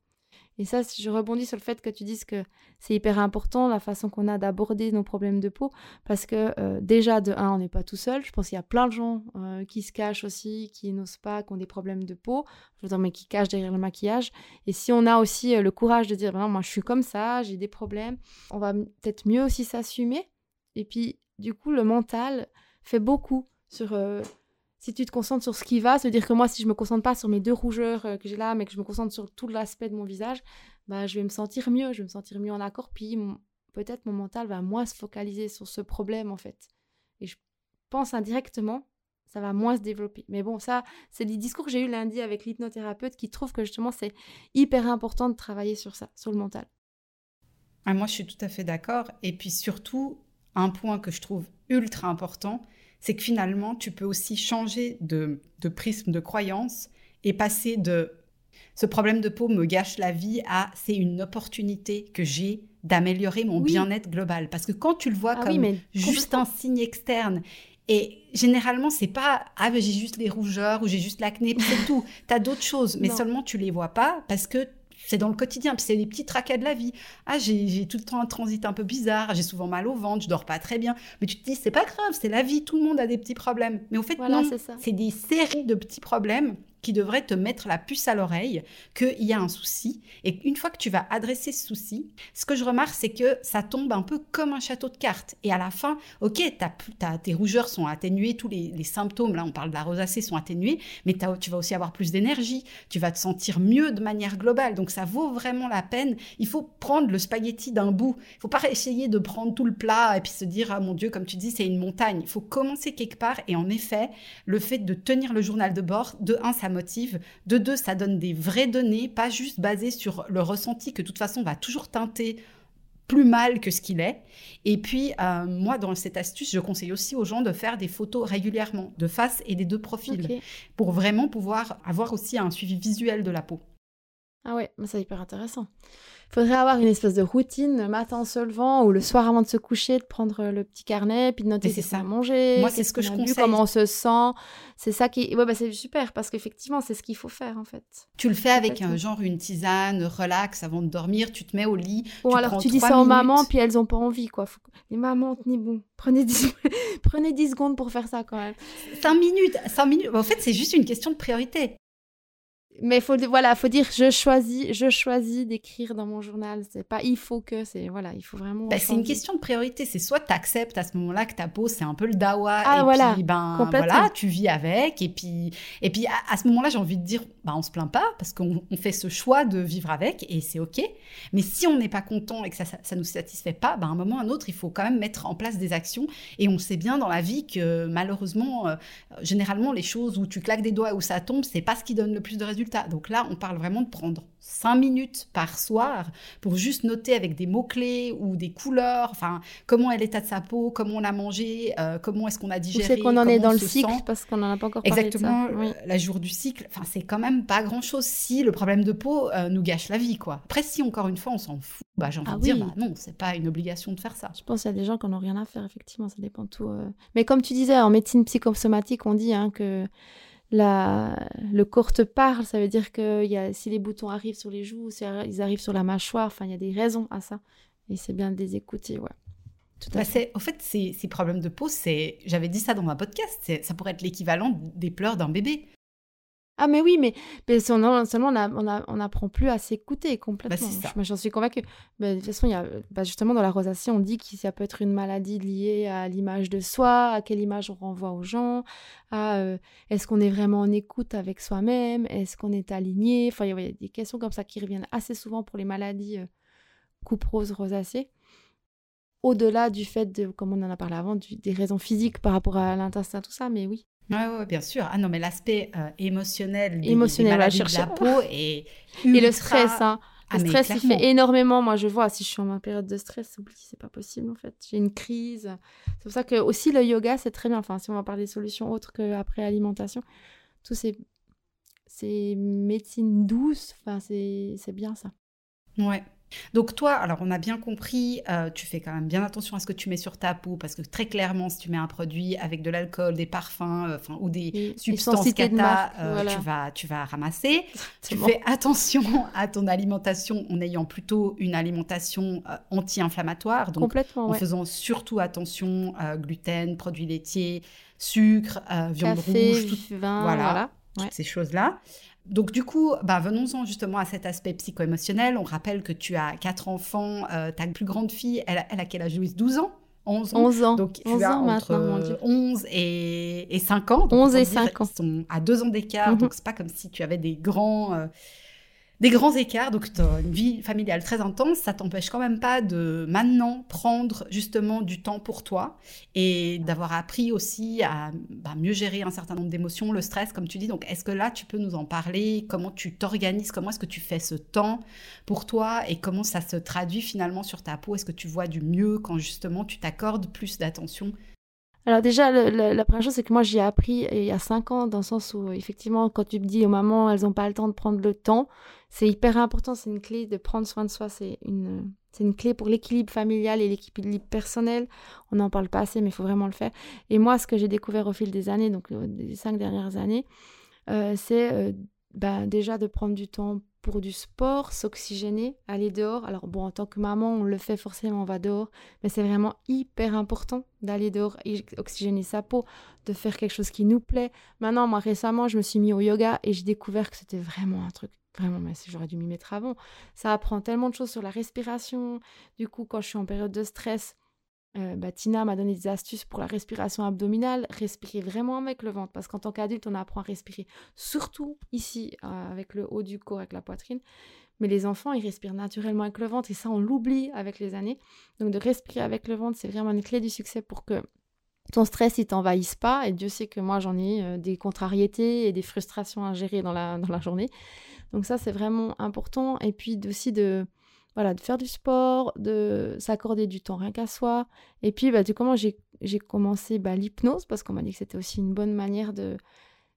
Et ça, je rebondis sur le fait que tu dises que c'est hyper important la façon qu'on a d'aborder nos problèmes de peau, parce que euh, déjà, de un, on n'est pas tout seul. Je pense qu'il y a plein de gens euh, qui se cachent aussi, qui n'osent pas, qui ont des problèmes de peau, je veux dire, mais qui cachent derrière le maquillage. Et si on a aussi euh, le courage de dire, ben moi, je suis comme ça, j'ai des problèmes, on va peut-être mieux aussi s'assumer. Et puis, du coup, le mental fait beaucoup sur si tu te concentres sur ce qui va, se dire que moi, si je me concentre pas sur mes deux rougeurs euh, que j'ai là, mais que je me concentre sur tout l'aspect de mon visage, bah, je vais me sentir mieux, je vais me sentir mieux en accord, puis peut-être mon mental va moins se focaliser sur ce problème, en fait. Et je pense indirectement, ça va moins se développer. Mais bon, ça, c'est des discours que j'ai eu lundi avec l'hypnothérapeute qui trouve que justement, c'est hyper important de travailler sur ça, sur le mental. Ah, moi, je suis tout à fait d'accord. Et puis surtout, un point que je trouve ultra important, c'est que finalement, tu peux aussi changer de, prisme de croyance et passer de ce problème de peau me gâche la vie à c'est une opportunité que j'ai d'améliorer mon bien-être global. Parce que quand tu le vois ah comme juste un signe externe, et généralement, c'est pas ah j'ai juste les rougeurs ou j'ai juste l'acné, c'est tout. Tu as d'autres choses, mais seulement tu les vois pas parce que c'est dans le quotidien, puis c'est les petits tracas de la vie. Ah, j'ai tout le temps un transit un peu bizarre, j'ai souvent mal au ventre, je dors pas très bien. Mais tu te dis, c'est pas grave, c'est la vie, tout le monde a des petits problèmes. Mais au fait, non, c'est des séries de petits problèmes qui devrait te mettre la puce à l'oreille qu'il y a un souci. Et une fois que tu vas adresser ce souci, ce que je remarque, c'est que ça tombe un peu comme un château de cartes. Et à la fin, ok, tes rougeurs sont atténuées, tous les, symptômes, là on parle de la rosacée, sont atténués, mais tu vas aussi avoir plus d'énergie, tu vas te sentir mieux de manière globale. Donc ça vaut vraiment la peine. Il faut prendre le spaghetti d'un bout. Il faut pas essayer de prendre tout le plat et puis se dire, ah mon Dieu, comme tu dis, c'est une montagne. Il faut commencer quelque part. Et en effet, le fait de tenir le journal de bord, de un, ça motive. De deux, ça donne des vraies données, pas juste basées sur le ressenti que de toute façon va toujours teinter plus mal que ce qu'il est. Et puis, euh, moi, dans cette astuce, je conseille aussi aux gens de faire des photos régulièrement, de face et des deux profils, pour vraiment pouvoir avoir aussi un suivi visuel de la peau. Ah ouais, c'est hyper intéressant faudrait avoir une espèce de routine le matin en se levant ou le soir avant de se coucher, de prendre le petit carnet, puis de noter ce qu'on a mangé. Moi, c'est ce que je conseille. comment on se sent. C'est ça qui. Ouais, bah, c'est super parce qu'effectivement, c'est ce qu'il faut faire en fait. Tu le fais avec un genre une tisane, relax avant de dormir, tu te mets au lit. Bon, alors tu dis ça aux mamans, puis elles ont pas envie quoi. Les mamans, tenez bon. Prenez 10... Prenez 10 secondes pour faire ça quand même. 5 minutes, 5 minutes. En fait, c'est juste une question de priorité mais faut voilà faut dire je choisis je choisis d'écrire dans mon journal. C'est pas il faut que c'est voilà il faut vraiment bah, c'est une question de priorité. C'est soit tu acceptes à ce moment-là que ta peau c'est un peu le dawa ah, et voilà, puis ben voilà tu vis avec et puis et puis à, ce moment-là j'ai envie de dire bah on se plaint pas parce qu'on fait ce choix de vivre avec et c'est ok. Mais si on n'est pas content et que ça, ça, nous satisfait pas bah à un moment ou à un autre il faut quand même mettre en place des actions et on sait bien dans la vie que malheureusement euh, généralement les choses où tu claques des doigts et où ça tombe c'est pas ce qui donne le plus de résultats résultat. Donc là, on parle vraiment de prendre 5 minutes par soir pour juste noter avec des mots-clés ou des couleurs, enfin, comment est l'état de sa peau, comment on a mangé, euh, comment est-ce qu'on a digéré. c'est qu'on en est dans le cycle parce qu'on n'en a pas encore parlé. Exactement, la jour du cycle, enfin, c'est quand même pas grand-chose si le problème de peau euh, nous gâche la vie, quoi. Après, si encore une fois, on s'en fout, bah, j'ai envie ah de dire, bah, non, c'est pas une obligation de faire ça. Je pense qu'il y a des gens qui n'ont rien à faire, effectivement, ça dépend de tout. Euh. Mais comme tu disais, en médecine psychosomatique, on dit hein, que la, le corps te parle, ça veut dire que y a, si les boutons arrivent sur les joues, si ils arrivent sur la mâchoire, enfin, il y a des raisons à ça. Et c'est bien de les écouter, ouais. Tout à bah, fait. En fait, ces, ces, problèmes de peau, c'est, j'avais dit ça dans ma podcast, ça pourrait être l'équivalent des pleurs d'un bébé. Ah mais oui, mais, seulement on n'apprend plus à s'écouter complètement. Bah, j'en suis convaincue. Mais de toute façon, y a, bah, justement dans la rosacée, on dit que ça peut être une maladie liée à l'image de soi, à quelle image on renvoie aux gens, à euh, est-ce qu'on est vraiment en écoute avec soi-même, est-ce qu'on est aligné? Enfin, il y a des questions comme ça qui reviennent assez souvent pour les maladies euh, coupe rose rosacée. Au-delà du fait de, comme on en a parlé avant, des raisons physiques par rapport à l'intestin, tout ça, mais oui. Oui, bien sûr. Ah non, mais l'aspect euh, émotionnel, des, émotionnel, maladies de la peau et Et le stress, hein. Le ah, stress, il fait énormément. Moi, je vois, si je suis en ma période de stress, c'est pas possible, en fait. J'ai une crise. C'est pour ça que, aussi, le yoga, c'est très bien. Enfin, si on va parler des solutions autres qu'après alimentation, tous ces, ces médecines douces, enfin, c'est bien ça. Ouais. Donc toi, alors on a bien compris, euh, tu fais quand même bien attention à ce que tu mets sur ta peau parce que très clairement, si tu mets un produit avec de l'alcool, des parfums, euh, ou des substances cata, euh, tu vas tu vas ramasser. tu fais attention à ton alimentation en ayant plutôt une alimentation anti-inflammatoire, donc en faisant surtout attention gluten, produits laitiers, sucre, viande rouge, vin, voilà, toutes ces choses là. Donc du coup, bah, venons-en justement à cet aspect psycho-émotionnel. On rappelle que tu as quatre enfants, euh, ta plus grande fille, elle, a quel âge 12 ans? 11 ans? 11 ans. Donc tu as entre 11 et, et 5 ans. 11 et 5 ans. Ils sont à 2 ans d'écart, mhm. donc c'est pas comme si tu avais des grands... Euh, des grands écarts, donc as une vie familiale très intense, ça t'empêche quand même pas de maintenant prendre justement du temps pour toi et d'avoir appris aussi à bah, mieux gérer un certain nombre d'émotions, le stress, comme tu dis. Donc, est-ce que là, tu peux nous en parler? Comment tu t'organises? Comment est-ce que tu fais ce temps pour toi? Et comment ça se traduit finalement sur ta peau? Est-ce que tu vois du mieux quand justement tu t'accordes plus d'attention alors déjà, la première chose, c'est que moi, j'ai appris il y a cinq ans, dans le sens où, effectivement, quand tu me dis aux mamans, elles n'ont pas le temps de prendre le temps, c'est hyper important, c'est une clé de prendre soin de soi, c'est une, clé pour l'équilibre familial et l'équilibre personnel. On n'en parle pas assez, mais il faut vraiment le faire. Et moi, ce que j'ai découvert au fil des années, donc euh, des cinq dernières années, euh, c'est euh, bah, déjà de prendre du temps pour du sport, s'oxygéner, aller dehors. Alors bon, en tant que maman, on le fait forcément, on va dehors, mais c'est vraiment hyper important d'aller dehors oxygéner sa peau, de faire quelque chose qui nous plaît. Maintenant, moi récemment, je me suis mis au yoga et j'ai découvert que c'était vraiment un truc Vraiment, mais j'aurais dû m'y mettre avant. Ça apprend tellement de choses sur la respiration. Du coup, quand je suis en période de stress, euh, bah, Tina m'a donné des astuces pour la respiration abdominale. Respirer vraiment avec le ventre. Parce qu'en tant qu'adulte, on apprend à respirer surtout ici, euh, avec le haut du corps, avec la poitrine. Mais les enfants, ils respirent naturellement avec le ventre. Et ça, on l'oublie avec les années. Donc, de respirer avec le ventre, c'est vraiment une clé du succès pour que ton stress, il t'envahisse pas. Et Dieu sait que moi, j'en ai euh, des contrariétés et des frustrations à gérer dans la, dans la journée. Donc ça, c'est vraiment important. Et puis aussi de, voilà, de faire du sport, de s'accorder du temps rien qu'à soi. Et puis, bah, du comment j'ai commencé bah, l'hypnose, parce qu'on m'a dit que c'était aussi une bonne manière de,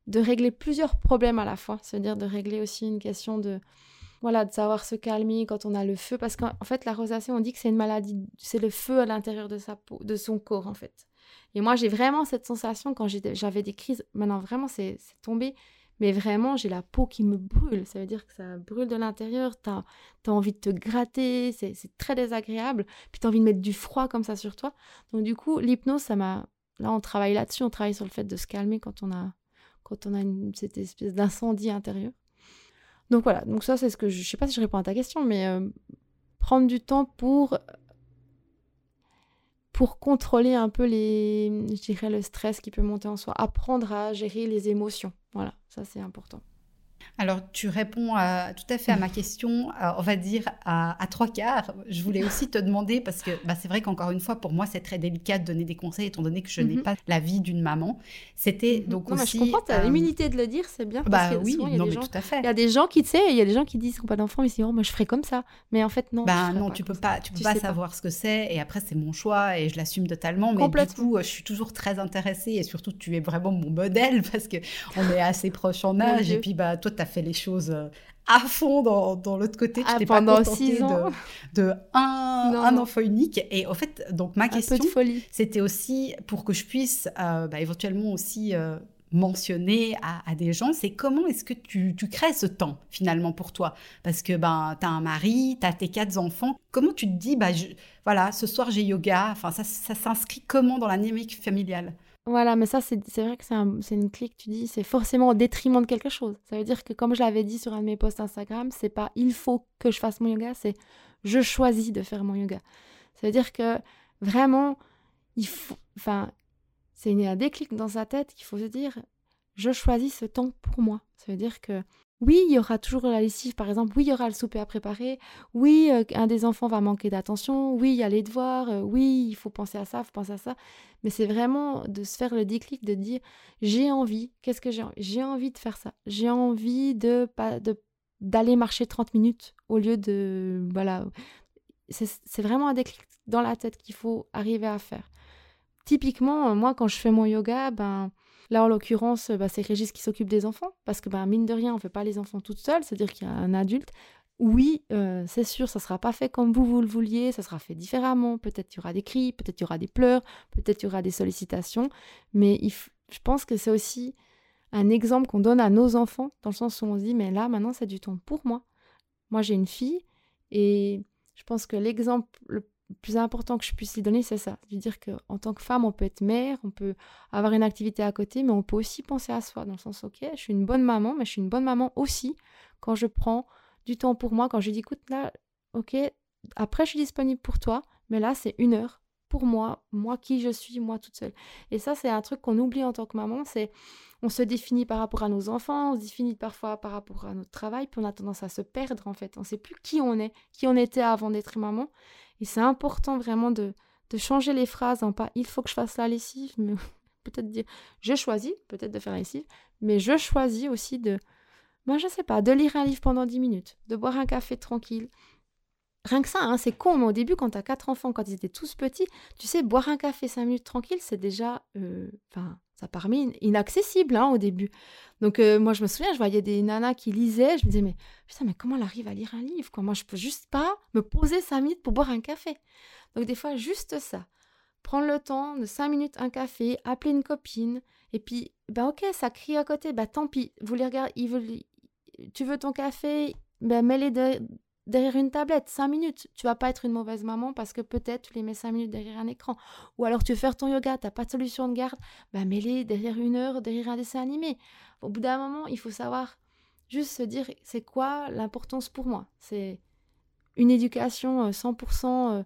de régler plusieurs problèmes à la fois. C'est-à-dire de régler aussi une question de, voilà, de savoir se calmer quand on a le feu. Parce qu'en fait, la rosacée, on dit que c'est une maladie, c'est le feu à l'intérieur de sa peau, de son corps, en fait. Et moi, j'ai vraiment cette sensation quand j'avais des crises. Maintenant, vraiment, c'est tombé mais vraiment j'ai la peau qui me brûle. Ça veut dire que ça brûle de l'intérieur, tu as, envie de te gratter, c'est très désagréable, puis tu as envie de mettre du froid comme ça sur toi. Donc du coup, l'hypnose, ça m'a... Là, on travaille là-dessus, on travaille sur le fait de se calmer quand on a, quand on a cette espèce d'incendie intérieur. Donc voilà, donc ça c'est ce que je... Je sais pas si je réponds à ta question, mais euh, prendre du temps pour pour contrôler un peu les, je dirais, le stress qui peut monter en soi, apprendre à gérer les émotions. Voilà, ça c'est important. Alors, tu réponds tout à fait à ma question, euh, on va dire à, trois quarts. Je voulais aussi te demander, parce que bah, c'est vrai qu'encore une fois, pour moi, c'est très délicat de donner des conseils, étant donné que je n'ai mhm. pas la vie d'une maman. C'était mhm. donc aussi... je comprends, tu as euh, l'immunité de le dire, c'est bien. Bah oui, non, mais tout à fait. Il y a des gens qui, tu sais, il y a des gens qui disent qu'ils n'ont pas d'enfant, mais ils disent, oh, moi, je ferais comme ça. Mais en fait, non. Bah non, tu peux pas, tu peux pas savoir ce que c'est. Et après, c'est mon choix et je l'assume totalement. Mais du coup, je suis toujours très intéressée et surtout, tu es vraiment mon modèle parce qu'on est assez proches en âge. Et puis, bah, toi, tu as fait les choses euh, à fond dans, dans l'autre côté. Tu ah, t'es pas de, de un, enfant unique. Et en fait, donc ma question, c'était aussi pour que je puisse euh, bah, éventuellement aussi euh, mentionner à, des gens, c'est comment est-ce que tu, tu, crées ce temps finalement pour toi? Parce que ben, tu as un mari, tu as tes quatre enfants. Comment tu te dis, bah, voilà, ce soir j'ai yoga Enfin, ça, ça s'inscrit comment dans la dynamique familiale? Voilà, mais ça, c'est vrai que c'est une clé que tu dis, c'est forcément au détriment de quelque chose. Ça veut dire que, comme je l'avais dit sur un de mes posts Instagram, c'est pas il faut que je fasse mon yoga, c'est je choisis de faire mon yoga. Ça veut dire que vraiment, il faut. Enfin, c'est un déclic dans sa tête qu'il faut se dire je choisis ce temps pour moi. Ça veut dire que oui, il y aura toujours la lessive, par exemple. Oui, il y aura le souper à préparer. Oui, euh, un des enfants va manquer d'attention. Oui, il y a les devoirs. Euh, oui, il faut penser à ça, il faut penser à ça. Mais c'est vraiment de se faire le déclic, de dire j'ai envie. Qu'est-ce que j'ai envie? J'ai envie de faire ça. J'ai envie de d'aller marcher 30 minutes au lieu de voilà. C'est vraiment un déclic dans la tête qu'il faut arriver à faire. Typiquement, moi, quand je fais mon yoga, ben Là, en l'occurrence, bah, c'est Régis qui s'occupe des enfants, parce que bah, mine de rien, on ne fait pas les enfants toutes seules, c'est-à-dire qu'il y a un adulte. Oui, euh, c'est sûr, ça ne sera pas fait comme vous, vous le vouliez, ça sera fait différemment. Peut-être il y aura des cris, peut-être il y aura des pleurs, peut-être il y aura des sollicitations, mais je pense que c'est aussi un exemple qu'on donne à nos enfants, dans le sens où on se dit, mais là, maintenant, c'est du temps pour moi. Moi, j'ai une fille, et je pense que l'exemple le le plus important que je puisse lui donner, c'est ça. Lui dire qu'en tant que femme, on peut être mère, on peut avoir une activité à côté, mais on peut aussi penser à soi, dans le sens, ok, je suis une bonne maman, mais je suis une bonne maman aussi quand je prends du temps pour moi, quand je dis, écoute, là, ok, après, je suis disponible pour toi, mais là, c'est une heure pour moi, moi qui je suis, moi toute seule. Et ça, c'est un truc qu'on oublie en tant que maman, c'est on se définit par rapport à nos enfants, on se définit parfois par rapport à notre travail, puis on a tendance à se perdre en fait. On ne sait plus qui on est, qui on était avant d'être maman. Et c'est important vraiment de, de changer les phrases en pas il faut que je fasse la lessive, mais peut-être dire je choisis peut-être de faire la lessive, mais je choisis aussi de, ben je sais pas, de lire un livre pendant 10 minutes, de boire un café tranquille. Rien que ça, hein, c'est con, mais au début, quand tu as quatre enfants, quand ils étaient tous petits, tu sais, boire un café 5 minutes tranquille, c'est déjà. Euh, enfin, ça paraît inaccessible hein, au début. Donc euh, moi je me souviens, je voyais des nanas qui lisaient, je me disais mais putain mais comment elle arrive à lire un livre quoi? Moi je peux juste pas me poser cinq minutes pour boire un café. Donc des fois juste ça, prendre le temps de cinq minutes un café, appeler une copine et puis ben ok ça crie à côté, bah tant pis, vous les regardez, ils veulent, tu veux ton café, ben mets-les de, derrière une tablette, 5 minutes. Tu vas pas être une mauvaise maman parce que peut-être tu les mets 5 minutes derrière un écran. Ou alors tu veux faire ton yoga, tu n'as pas de solution de garde, bah mets-les derrière une heure, derrière un dessin animé. Au bout d'un moment, il faut savoir juste se dire c'est quoi l'importance pour moi? C'est une éducation 100% euh, euh,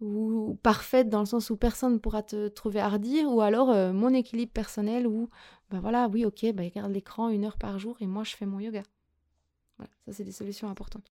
ou parfaite dans le sens où personne ne pourra te trouver redire, ou alors euh, mon équilibre personnel où, ben voilà, oui, ok, bah, regarde l'écran une heure par jour et moi je fais mon yoga. Voilà, ça c'est des solutions importantes.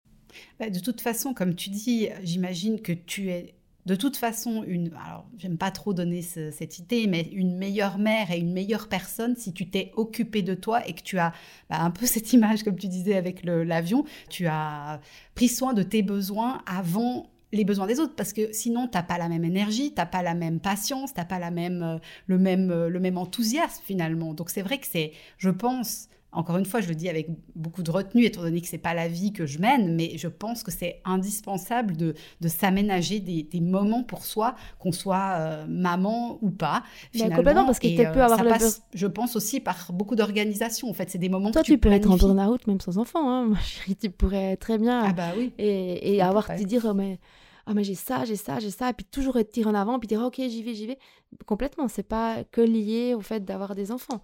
Bah, de toute façon, comme tu dis, j'imagine que tu es de toute façon une. Alors, j'aime pas trop donner cette idée, mais une meilleure mère et une meilleure personne si tu t'es occupé de toi et que tu as bah, un peu cette image, comme tu disais avec l'avion, tu as pris soin de tes besoins avant les besoins des autres parce que sinon tu n'as pas la même énergie, tu n'as pas la même patience, tu n'as pas la même, euh, le, même, euh, le même enthousiasme finalement. Donc c'est vrai que c'est, je pense, encore une fois, je le dis avec beaucoup de retenue, étant donné que c'est pas la vie que je mène, mais je pense que c'est indispensable de, s'aménager des, moments pour soi, qu'on soit euh, maman ou pas. Finalement. complètement, parce qu'il peut euh, avoir ça passe, je pense aussi par beaucoup d'organisation. En fait, c'est des moments Toi, que tu, tu peux être en burn-out même sans enfant. Hein. Moi, tu pourrais très bien. Ah bah oui. Et, avoir te dire, oh, mais ah mais j'ai ça, j'ai ça, j'ai ça, et puis toujours être tiré en avant, puis dire ok j'y vais, j'y vais. Complètement, c'est pas que lié au fait d'avoir des enfants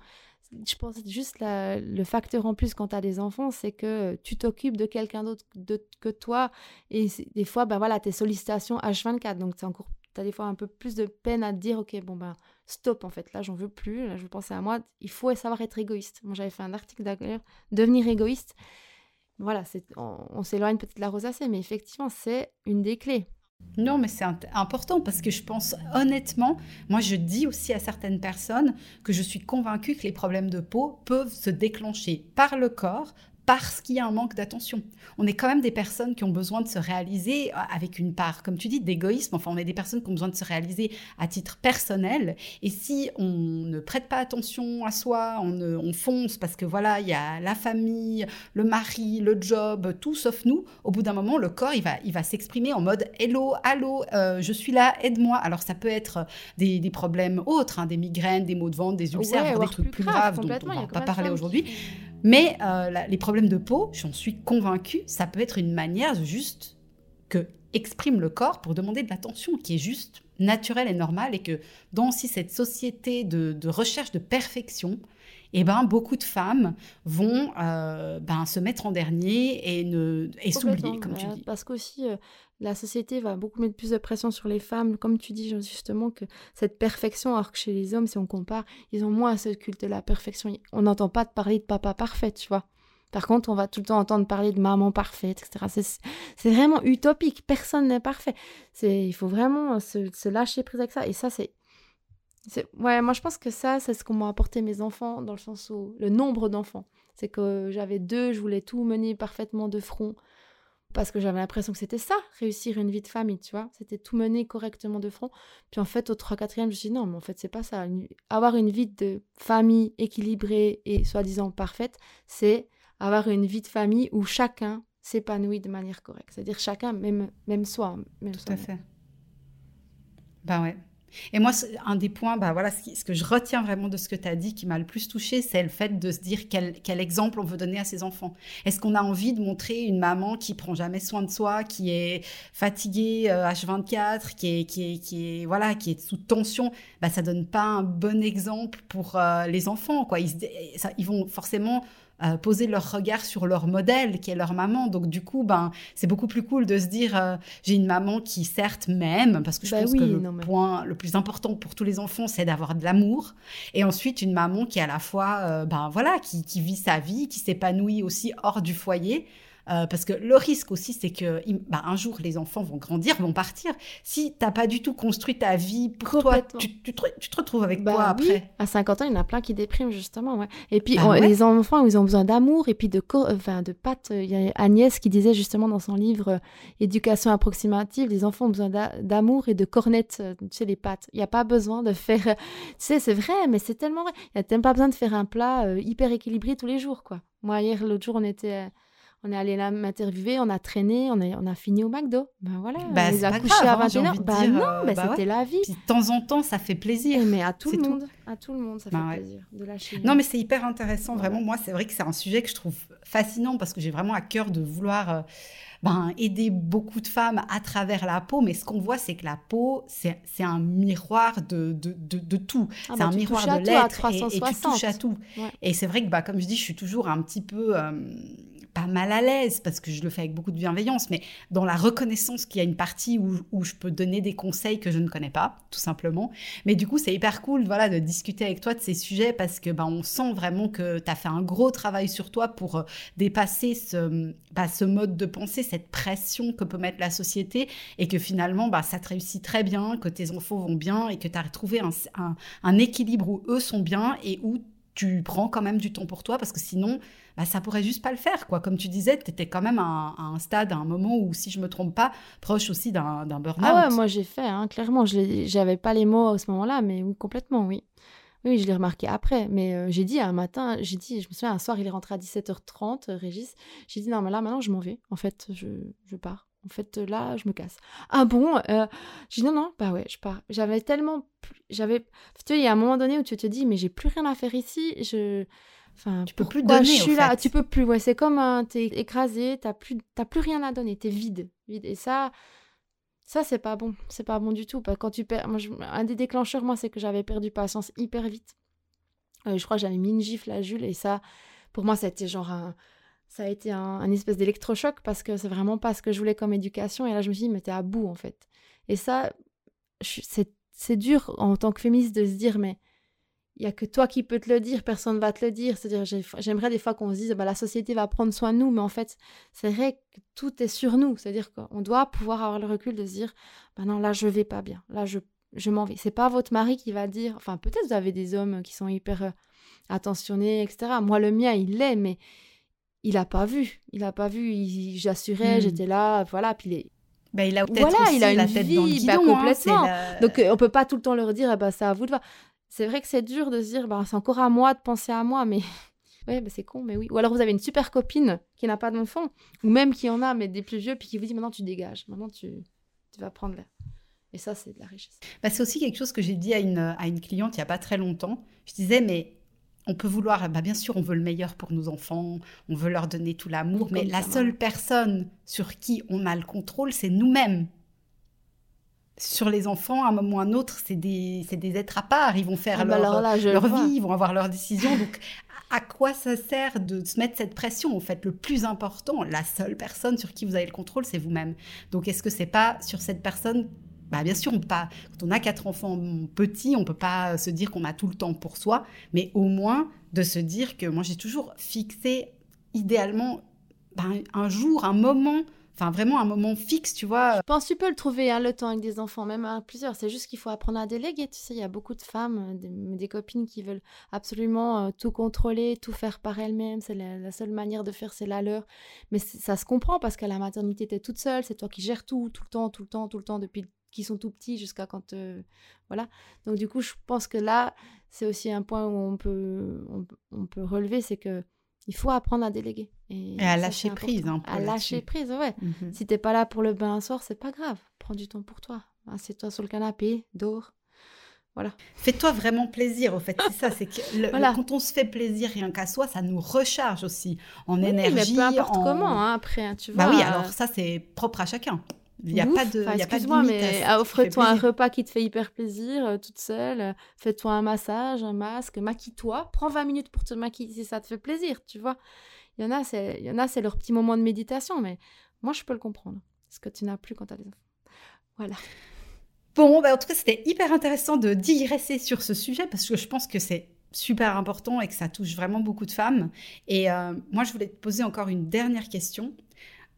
je pense juste le facteur en plus quand tu as des enfants, c'est que tu t'occupes de quelqu'un d'autre que toi. Et des fois, ben voilà, tes sollicitations H24. Donc, tu encore, as des fois un peu plus de peine à te dire, OK, bon, ben, stop en fait, là j'en veux plus, je pensais à moi, il faut savoir être égoïste. Moi j'avais fait un article d'ailleurs, devenir égoïste. Voilà, on, on s'éloigne peut-être de la rosacée, mais effectivement c'est une des clés. Non, mais c'est important parce que je pense honnêtement, moi je dis aussi à certaines personnes que je suis convaincue que les problèmes de peau peuvent se déclencher par le corps, parce qu'il y a un manque d'attention. On est quand même des personnes qui ont besoin de se réaliser euh, avec une part, comme tu dis, d'égoïsme. Enfin, on est des personnes qui ont besoin de se réaliser à titre personnel. Et si on ne prête pas attention à soi, on, on fonce parce que voilà, il y a la famille, le mari, le job, tout sauf nous, au bout d'un moment, le corps, il va, il va s'exprimer en mode Hello, allô, euh, je suis là, aide-moi. Alors, ça peut être des, des problèmes autres, hein, des migraines, des maux de ventre, des ulcères, des trucs plus, graves dont on ne va pas parler aujourd'hui. Mais euh, les problèmes de peau, j'en suis convaincue, ça peut être une manière juste que exprime le corps pour demander de l'attention, qui est juste naturelle et normale, et que dans aussi cette société de, recherche de perfection, eh ben, beaucoup de femmes vont euh, ben, se mettre en dernier et, ne, et s'oublier, comme tu dis. Parce qu'aussi, euh, la société va beaucoup mettre plus de pression sur les femmes, comme tu dis justement, que cette perfection, alors que chez les hommes, si on compare, ils ont moins ce culte de la perfection. On n'entend pas parler de papa parfait, tu vois. Par contre, on va tout le temps entendre parler de maman parfaite, etc. C'est vraiment utopique. Personne n'est parfait. Il faut vraiment se, se, lâcher prise avec ça. Et ça, c'est. Ouais, moi, je pense que ça, c'est ce qu'on m'a apporté mes enfants, dans le sens où. Le nombre d'enfants. C'est que j'avais deux, je voulais tout mener parfaitement de front parce que j'avais l'impression que c'était ça, réussir une vie de famille, tu vois. C'était tout mener correctement de front. Puis en fait, au 3 4 je me suis dit non, mais en fait, c'est pas ça. Avoir une vie de famille équilibrée et soi-disant parfaite, c'est avoir une vie de famille où chacun s'épanouit de manière correcte. C'est-à-dire chacun, même, même soi. Même tout à fait. Ben ouais. Et moi, un des points, bah voilà, ce, que je retiens vraiment de ce que tu as dit qui m'a le plus touché, c'est le fait de se dire quel, exemple on veut donner à ses enfants. Est-ce qu'on a envie de montrer une maman qui prend jamais soin de soi, qui est fatiguée H24, euh, qui est, qui est, qui est, voilà, qui est sous tension? Bah, Ça donne pas un bon exemple pour euh, les enfants. Quoi. Ils vont forcément poser leur regard sur leur modèle, qui est leur maman. Donc du coup, ben, c'est beaucoup plus cool de se dire, euh, j'ai une maman qui certes m'aime, parce que je bah pense que le point le plus important pour tous les enfants, c'est d'avoir de l'amour. Et ensuite, une maman qui à la fois, euh, ben voilà, qui, qui vit sa vie, qui s'épanouit aussi hors du foyer. Euh, parce que le risque aussi, c'est que bah, un jour, les enfants vont grandir, vont partir. Si tu n'as pas du tout construit ta vie pour toi, tu, tu, te, tu, te, retrouves avec bah quoi après? À 50 ans, il y en a plein qui dépriment, justement. Ouais. Et puis, bah les enfants, ils ont besoin d'amour et puis de, enfin, de pattes. Il y a Agnès qui disait justement dans son livre euh, Éducation approximative, les enfants ont besoin d'amour et de cornettes, euh, tu sais, les pattes. Il n'y a pas besoin de faire... Tu sais, c'est vrai, mais c'est tellement vrai. Il n'y a tellement pas besoin de faire un plat hyper équilibré tous les jours, quoi. Moi, hier, l'autre jour, on était on est allé là m'interviewer, on a traîné, on a, on a fini au McDo. Ben voilà, bah, on les a couchés à 21h. Bah non, euh, bah, bah c'était la vie. de temps en temps, ça fait plaisir. mais à tout le monde, à tout le monde, ça bah fait plaisir de lâcher. Non, mais c'est hyper intéressant, vraiment. Moi, c'est vrai que c'est un sujet que je trouve fascinant parce que j'ai vraiment à cœur de vouloir euh, ben, aider beaucoup de femmes à travers la peau. Mais ce qu'on voit, c'est que la peau, c'est un miroir de, de, de, tout. Ah c'est un miroir de l'être et, et, tu touches à tout. Et c'est vrai que, bah, comme je dis, je suis toujours un petit peu... Euh, pas mal à l'aise parce que je le fais avec beaucoup de bienveillance, mais dans la reconnaissance qu'il y a une partie où, je peux donner des conseils que je ne connais pas, tout simplement. Mais du coup, c'est hyper cool voilà, de discuter avec toi de ces sujets parce que ben, on sent vraiment que tu as fait un gros travail sur toi pour euh, dépasser ce, bah, ce mode de pensée, cette pression que peut mettre la société et que finalement, bah, ça te réussit très bien, que tes enfants vont bien et que tu as retrouvé un, un, un équilibre où eux sont bien et où tu prends quand même du temps pour toi parce que sinon, bah, ça pourrait juste pas le faire. quoi. Comme tu disais, tu étais quand même à un, stade, à un moment où, si je me trompe pas, proche aussi d'un burn-out. Ah ouais, moi j'ai fait, hein, clairement. Je n'avais pas les mots à ce moment-là, mais complètement, oui. Oui, je l'ai remarqué après, mais euh, j'ai dit un matin, j'ai dit, je me souviens, un soir, il est rentré à 17h30, euh, Régis. J'ai dit, non, mais là, maintenant, je m'en vais. En fait, je, je pars. En fait, là, je me casse. Ah bon euh, J'ai dit non, non, bah ouais, je pars. J'avais tellement. J'avais. Tu sais, il y a un moment donné où tu te dis, mais j'ai plus rien à faire ici. Je. Enfin, tu peux plus donner. Je suis là, tu peux plus. Ouais, c'est comme un. T'es écrasé, t'as plus, as plus rien à donner, t'es vide, vide. Et ça, ça c'est pas bon, c'est pas bon du tout. Parce que quand tu perds, moi, un des déclencheurs, moi, c'est que j'avais perdu patience hyper vite. Euh, je crois que j'avais mis une gifle à Jules et ça, pour moi, c'était genre un ça a été un, espèce d'électrochoc parce que c'est vraiment pas ce que je voulais comme éducation. Et là, je me suis dit, mais t'es à bout en fait. Et ça, c'est c'est dur en tant que féministe de se dire, mais il y a que toi qui peux te le dire, personne ne va te le dire. C'est-à-dire, j'aimerais des fois qu'on se dise, bah, la société va prendre soin de nous, mais en fait, c'est vrai que tout est sur nous. C'est-à-dire qu'on doit pouvoir avoir le recul de se dire, bah non, là, je vais pas bien. Là, je, je m'en vais. C'est pas votre mari qui va dire, enfin, peut-être vous avez des hommes qui sont hyper euh, attentionnés, etc. Moi, le mien, il l'est, mais il a pas vu. Il a pas vu. J'assurais, hmm. j'étais là, voilà. Puis les, bah, il a voilà, il a une la tête vie, bah, hein, complètement. Donc euh, on peut pas tout le temps leur dire, bah, c'est à vous de voir c'est vrai que c'est dur de se dire, bah, c'est encore à moi de penser à moi, mais ouais, bah, c'est con, mais oui. Ou alors vous avez une super copine qui n'a pas d'enfant, ou même qui en a, mais des plus vieux, puis qui vous dit, maintenant tu dégages, maintenant tu, tu vas prendre l'air. Et ça, c'est de la richesse. Bah, c'est aussi quelque chose que j'ai dit à une, à une cliente il n'y a pas très longtemps. Je disais, mais on peut vouloir, bah bien sûr, on veut le meilleur pour nos enfants, on veut leur donner tout l'amour, mais la seule personne sur qui on a le contrôle, c'est nous-mêmes sur les enfants, à un moment ou à un autre, c'est des, des, êtres à part. Ils vont faire ah bah leur, leur vie, ils vont avoir leurs décisions. Donc, à quoi ça sert de se mettre cette pression En fait, le plus important, la seule personne sur qui vous avez le contrôle, c'est vous-même. Donc, est-ce que c'est pas sur cette personne bah, bien sûr, on pas, quand on a quatre enfants petits, on peut pas se dire qu'on a tout le temps pour soi, mais au moins de se dire que moi j'ai toujours fixé idéalement bah, un jour, un moment Enfin, vraiment un moment fixe, tu vois. Je pense que tu peux le trouver, hein, le temps avec des enfants, même à plusieurs. C'est juste qu'il faut apprendre à déléguer. Tu sais, il y a beaucoup de femmes, des, copines qui veulent absolument euh, tout contrôler, tout faire par elles-mêmes. C'est la, seule manière de faire, c'est la leur. Mais ça se comprend parce qu'à la maternité, tu es toute seule. C'est toi qui gères tout, tout le temps, tout le temps, tout le temps, depuis qu'ils sont tout petits jusqu'à quand. Euh, voilà. Donc, du coup, je pense que là, c'est aussi un point où on peut, on peut relever c'est que il faut apprendre à déléguer. Et, à lâcher prise. Hein, à lâcher prise, ouais. Si mhm. Si t'es pas là pour le bain un soir, c'est pas grave. Prends du temps pour toi. Assieds-toi sur le canapé, dors. Voilà. Fais-toi vraiment plaisir, au fait. C'est ça, c'est que quand on se fait plaisir rien qu'à soi, ça nous recharge aussi en énergie. Mais peu importe comment, hein, après, hein, tu vois. Bah oui, alors ça, c'est propre à chacun. Il n'y a, pas de, y a pas de moi mais offre-toi un repas qui te fait hyper plaisir, euh, toute seule. Fais-toi un massage, un masque, maquille-toi. Prends 20 minutes pour te maquiller si ça te fait plaisir, tu vois. Il y en a, c'est, il y en a, c'est leur petit moment de méditation, mais moi, je peux le comprendre. Ce que tu n'as plus quand tu as des enfants. Voilà. Bon, bah, en tout cas, c'était hyper intéressant de digresser sur ce sujet parce que je pense que c'est super important et que ça touche vraiment beaucoup de femmes. Et euh, moi, je voulais te poser encore une dernière question.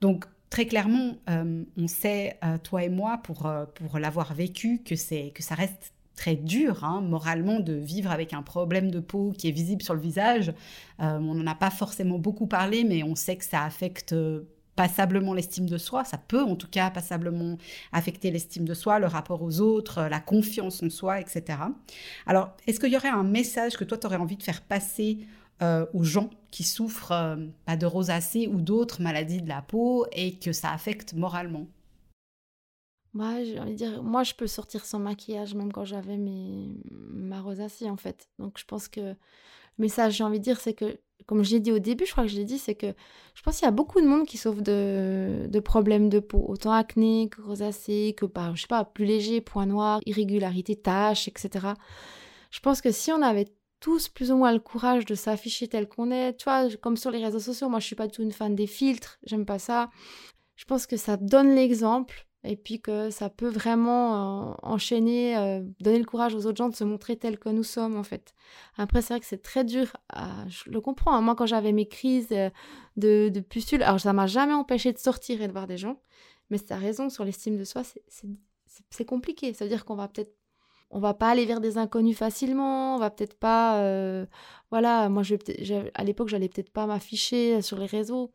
Donc, très clairement, euh, on sait, euh, toi et moi, pour, euh, pour l'avoir vécu, que, que ça reste très dur hein, moralement de vivre avec un problème de peau qui est visible sur le visage. on n'en a pas forcément beaucoup parlé, mais on sait que ça affecte passablement l'estime de soi, ça peut en tout cas passablement affecter l'estime de soi, le rapport aux autres, la confiance en soi, etc. Alors, est-ce qu'il y aurait un message que toi, tu aurais envie de faire passer euh, aux gens qui souffrent euh, pas de rosacée ou d'autres maladies de la peau et que ça affecte moralement moi, j'ai envie de dire, moi, je peux sortir sans maquillage même quand j'avais mes... ma rosacée, en fait. Donc, je pense que le message, j'ai envie de dire, c'est que, comme j'ai dit au début, je crois que je l'ai dit, c'est que je pense qu'il y a beaucoup de monde qui souffre de, de problèmes de peau, autant acné que rosacée, que, pas, je sais pas, plus léger, points noirs, irrégularité, taches, etc. Je pense que si on avait tous plus ou moins le courage de s'afficher tel qu'on est. Tu vois, comme sur les réseaux sociaux, moi je suis pas du tout une fan des filtres, j'aime pas ça. Je pense que ça donne l'exemple et puis que ça peut vraiment euh, enchaîner, euh, donner le courage aux autres gens de se montrer tel que nous sommes en fait. Après, c'est vrai que c'est très dur, je le comprends. Hein. Moi, quand j'avais mes crises euh, de, de pustules, alors ça m'a jamais empêché de sortir et de voir des gens, mais c'est raison, sur l'estime de soi, c'est compliqué. Ça veut dire qu'on va peut-être on va pas aller vers des inconnus facilement, on va peut-être pas, euh, voilà, moi je, à l'époque j'allais peut-être pas m'afficher sur les réseaux,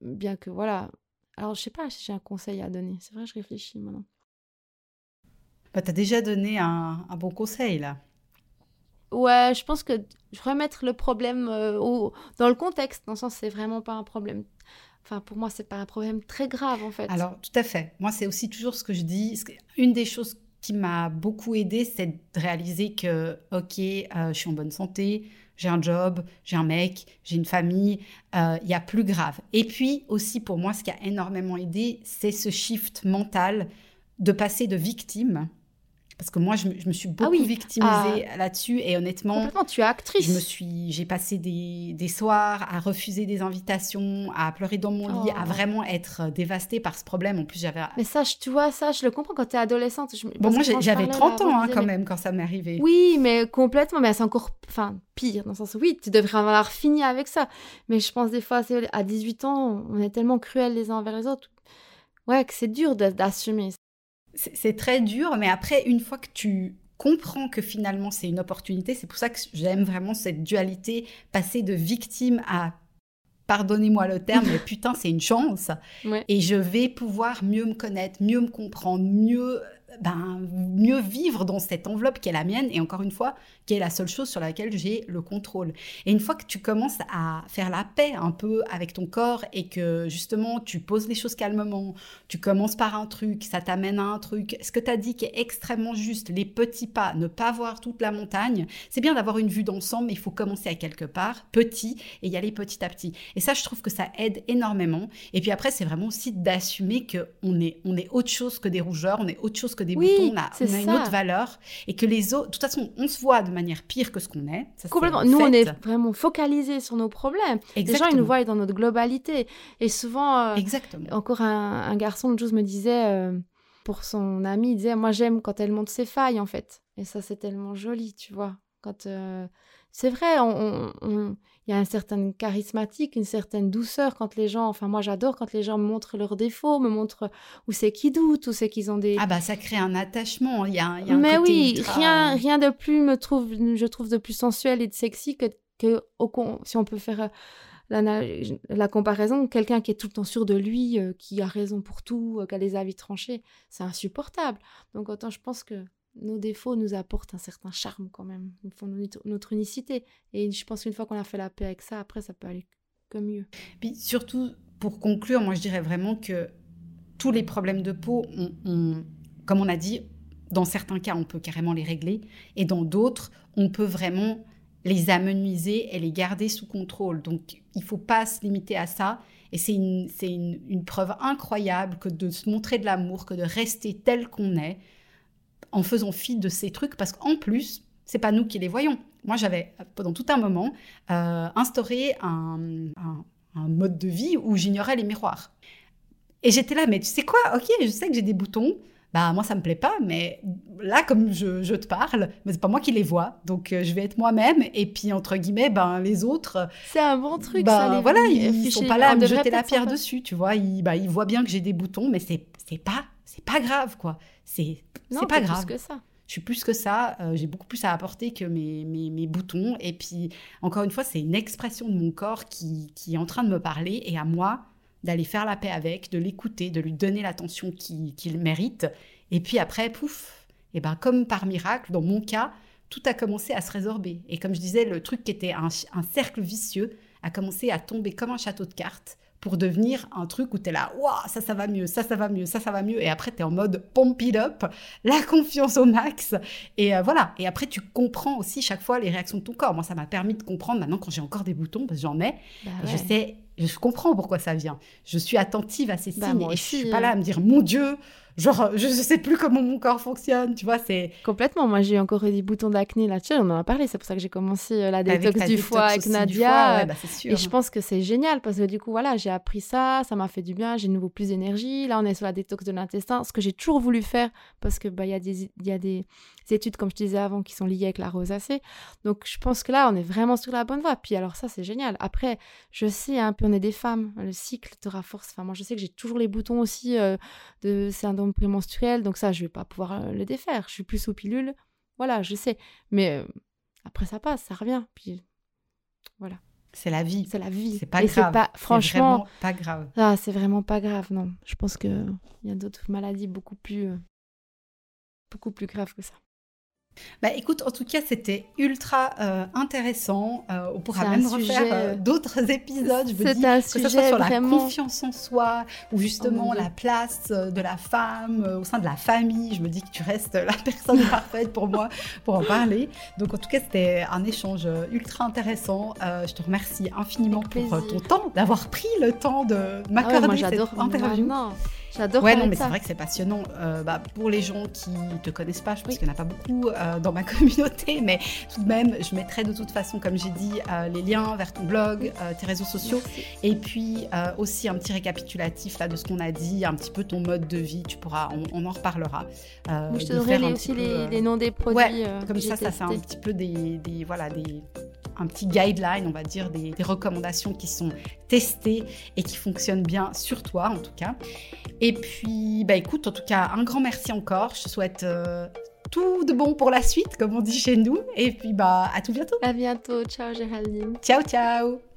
bien que voilà. Alors je sais pas si j'ai un conseil à donner. C'est vrai, je réfléchis maintenant. Bah, tu as déjà donné un, bon conseil là. Ouais, je pense que remettre le problème euh, dans le contexte, dans le sens c'est vraiment pas un problème. Enfin, pour moi, c'est pas un problème très grave en fait. Alors, tout à fait. Moi, c'est aussi toujours ce que je dis. Une des choses m'a beaucoup aidé, c'est de réaliser que, ok, euh, je suis en bonne santé, j'ai un job, j'ai un mec, j'ai une famille, euh, il y a plus grave. Et puis aussi pour moi, ce qui a énormément aidé, c'est ce shift mental de passer de victime Parce que moi, je me, suis ah beaucoup victimisée ah. là-dessus et honnêtement, tu es actrice. Je me suis, j'ai passé des, des, soirs à refuser des invitations, à pleurer dans mon lit, à oh. vraiment être dévastée par ce problème. En plus, j'avais. Mais ça, tu vois, ça, je le comprends quand tu es adolescente. Bon, moi, j'avais 30 ans hein, quand même quand ça m'est arrivé. Oui, mais complètement. Mais c'est encore, enfin, pire dans le sens où oui, tu devrais avoir fini avec ça. Mais je pense des fois, à 18 ans, on est tellement cruels les uns envers les autres. Ouais, que c'est dur d'assumer c'est très dur, mais après, une fois que tu comprends que finalement c'est une opportunité, c'est pour ça que j'aime vraiment cette dualité, passer de victime à pardonnez-moi le terme, mais putain, c'est une chance. Et je vais pouvoir mieux me connaître, mieux me comprendre, mieux ben, mieux vivre dans cette enveloppe qui est la mienne et encore une fois, qui est la seule chose sur laquelle j'ai le contrôle. Et une fois que tu commences à faire la paix un peu avec ton corps et que justement tu poses les choses calmement, tu commences par un truc, ça t'amène à un truc, ce que tu as dit qui est extrêmement juste, les petits pas, ne pas voir toute la montagne, c'est bien d'avoir une vue d'ensemble, mais il faut commencer à quelque part, petit, et y aller petit à petit. Et ça, je trouve que ça aide énormément. Et puis après, c'est vraiment aussi d'assumer qu'on est, on est autre chose que des rougeurs, on est autre chose que des boutons, on a, une autre valeur et que les autres, de toute façon, on se voit de manière pire que ce qu'on est. Complètement. Nous, on est vraiment focalisés sur nos problèmes. Les gens, ils nous voient dans notre globalité. Et souvent, euh, Exactement. encore un, garçon de chose me disait, euh, pour son ami, il disait, moi j'aime quand elle montre ses failles, en fait. Et ça, c'est tellement joli, tu vois. Quand euh, c'est vrai, il y a un certain charismatique, une certaine douceur quand les gens, enfin moi j'adore quand les gens me montrent leurs défauts, me montrent où c'est qu'ils doutent, où c'est qu'ils ont des... Ah bah ça crée un attachement, il y a, un Mais oui, rien, rien de plus me trouve, je trouve de plus sensuel et de sexy que, que si on peut faire euh, la, la comparaison, quelqu'un qui est tout le temps sûr de lui, euh, qui a raison pour tout, euh, qui a les avis tranchés, c'est insupportable. Donc autant je pense que nos défauts nous apportent un certain charme quand même, font notre, unicité. Et je pense qu'une fois qu'on a fait la paix avec ça, après, ça peut aller que mieux. Puis surtout, pour conclure, moi je dirais vraiment que tous les problèmes de peau, comme on a dit, dans certains cas, on peut carrément les régler, et dans d'autres, on peut vraiment les amenuiser et les garder sous contrôle. Donc, il faut pas se limiter à ça. Et c'est une, une, preuve incroyable que de se montrer de l'amour, que de rester tel qu'on est, en faisant fi de ces trucs, parce qu'en plus, c'est pas nous qui les voyons. Moi, j'avais, pendant tout un moment, euh, instauré un, mode de vie où j'ignorais les miroirs. Et j'étais là, mais tu sais quoi? Ok, je sais que j'ai des boutons. Bah, moi, ça me plaît pas, mais là, comme je, te parle, mais c'est pas moi qui les vois. Donc, euh, je vais être moi-même. Et puis, entre guillemets, ben, les autres. C'est un bon truc, bah, ça. Les voilà, ils, sont pas là à me jeter la pierre dessus, tu vois. Ils, bah, ils voient bien que j'ai des boutons, mais c'est pas, pas grave, quoi. C'est c'est pas grave. Plus que ça. Je suis plus que ça, euh, j'ai beaucoup plus à apporter que mes, mes, boutons. Et puis, encore une fois, c'est une expression de mon corps qui, qui, est en train de me parler et à moi d'aller faire la paix avec, de l'écouter, de lui donner l'attention qu'il mérite. Et puis après, pouf, et ben comme par miracle, dans mon cas, tout a commencé à se résorber. Et comme je disais, le truc qui était un, un cercle vicieux a commencé à tomber comme un château de cartes pour devenir un truc où tu es là, waouh, ça, ça va mieux, ça, ça va mieux, ça, ça va mieux. Et après, tu es en mode pump it up, la confiance au max. Et euh, voilà. Et après, tu comprends aussi chaque fois les réactions de ton corps. Moi, ça m'a permis de comprendre maintenant quand j'ai encore des boutons, parce que j'en ai, bah je sais, je comprends pourquoi ça vient. Je suis attentive à ces bah, signes et je suis pas là à me dire, mon Dieu, genre, je ne sais plus comment mon corps fonctionne, tu vois, c'est... Complètement, moi j'ai encore eu des boutons d'acné là-dessus, on en a parlé, c'est pour ça que j'ai commencé euh, la détox du foie avec Nadia. Bah, et je pense que c'est génial, parce que du coup, voilà, j'ai appris ça, ça m'a fait du bien, j'ai de nouveau plus d'énergie, là on est sur la détox de l'intestin, ce que j'ai toujours voulu faire, parce que bah, y, a des, y a des études, comme je disais avant, qui sont liées avec la rosacée, donc je pense que là, on est vraiment sur la bonne voie, puis alors ça, c'est génial. Après, je sais, un peu, on est des femmes, le cycle te rafforce, enfin moi je sais que j'ai toujours les boutons aussi euh, de syndrome prémenstruel, donc ça, je vais pas pouvoir euh, le défaire. Je suis plus sous pilule, voilà, je sais. Mais euh, après, ça passe, ça revient. Puis voilà. C'est la vie. C'est la vie. C'est pas grave. Pas, franchement, pas grave. Ah, c'est vraiment pas grave, non. Je pense que il y a d'autres maladies beaucoup plus, euh, beaucoup plus graves que ça. Bah écoute, en tout cas, c'était ultra euh, intéressant. Euh, on pourra même refaire euh, d'autres épisodes. Je me dis que ce soit sur la confiance en soi ou justement oh la place de la femme au sein de la famille. Je me dis que tu restes la personne parfaite pour moi pour en parler. Donc en tout cas, c'était un échange ultra intéressant. je te remercie infiniment pour ton temps, d'avoir pris le temps de ah m'accorder cette interview. J'adore. Ouais, non, mais c'est vrai que c'est passionnant. Euh, bah, pour les gens qui te connaissent pas, je pense qu'il n'y en a pas beaucoup euh, dans ma communauté, mais tout de même, je mettrai de toute façon, comme j'ai dit, euh, les liens vers ton blog, tes réseaux sociaux, et puis aussi un petit récapitulatif là de ce qu'on a dit, un petit peu ton mode de vie. Tu pourras, on, en reparlera. je te donnerai aussi les, noms des produits. Ouais, comme ça, ça fait un petit peu des, des voilà des un petit guideline, on va dire, des, recommandations qui sont testées et qui fonctionnent bien sur toi, en tout cas. Et puis, bah écoute, en tout cas, un grand merci encore. Je te souhaite euh, tout de bon pour la suite, comme on dit chez nous. Et puis, bah, à tout bientôt. À bientôt. Ciao, Géraldine. Ciao, ciao.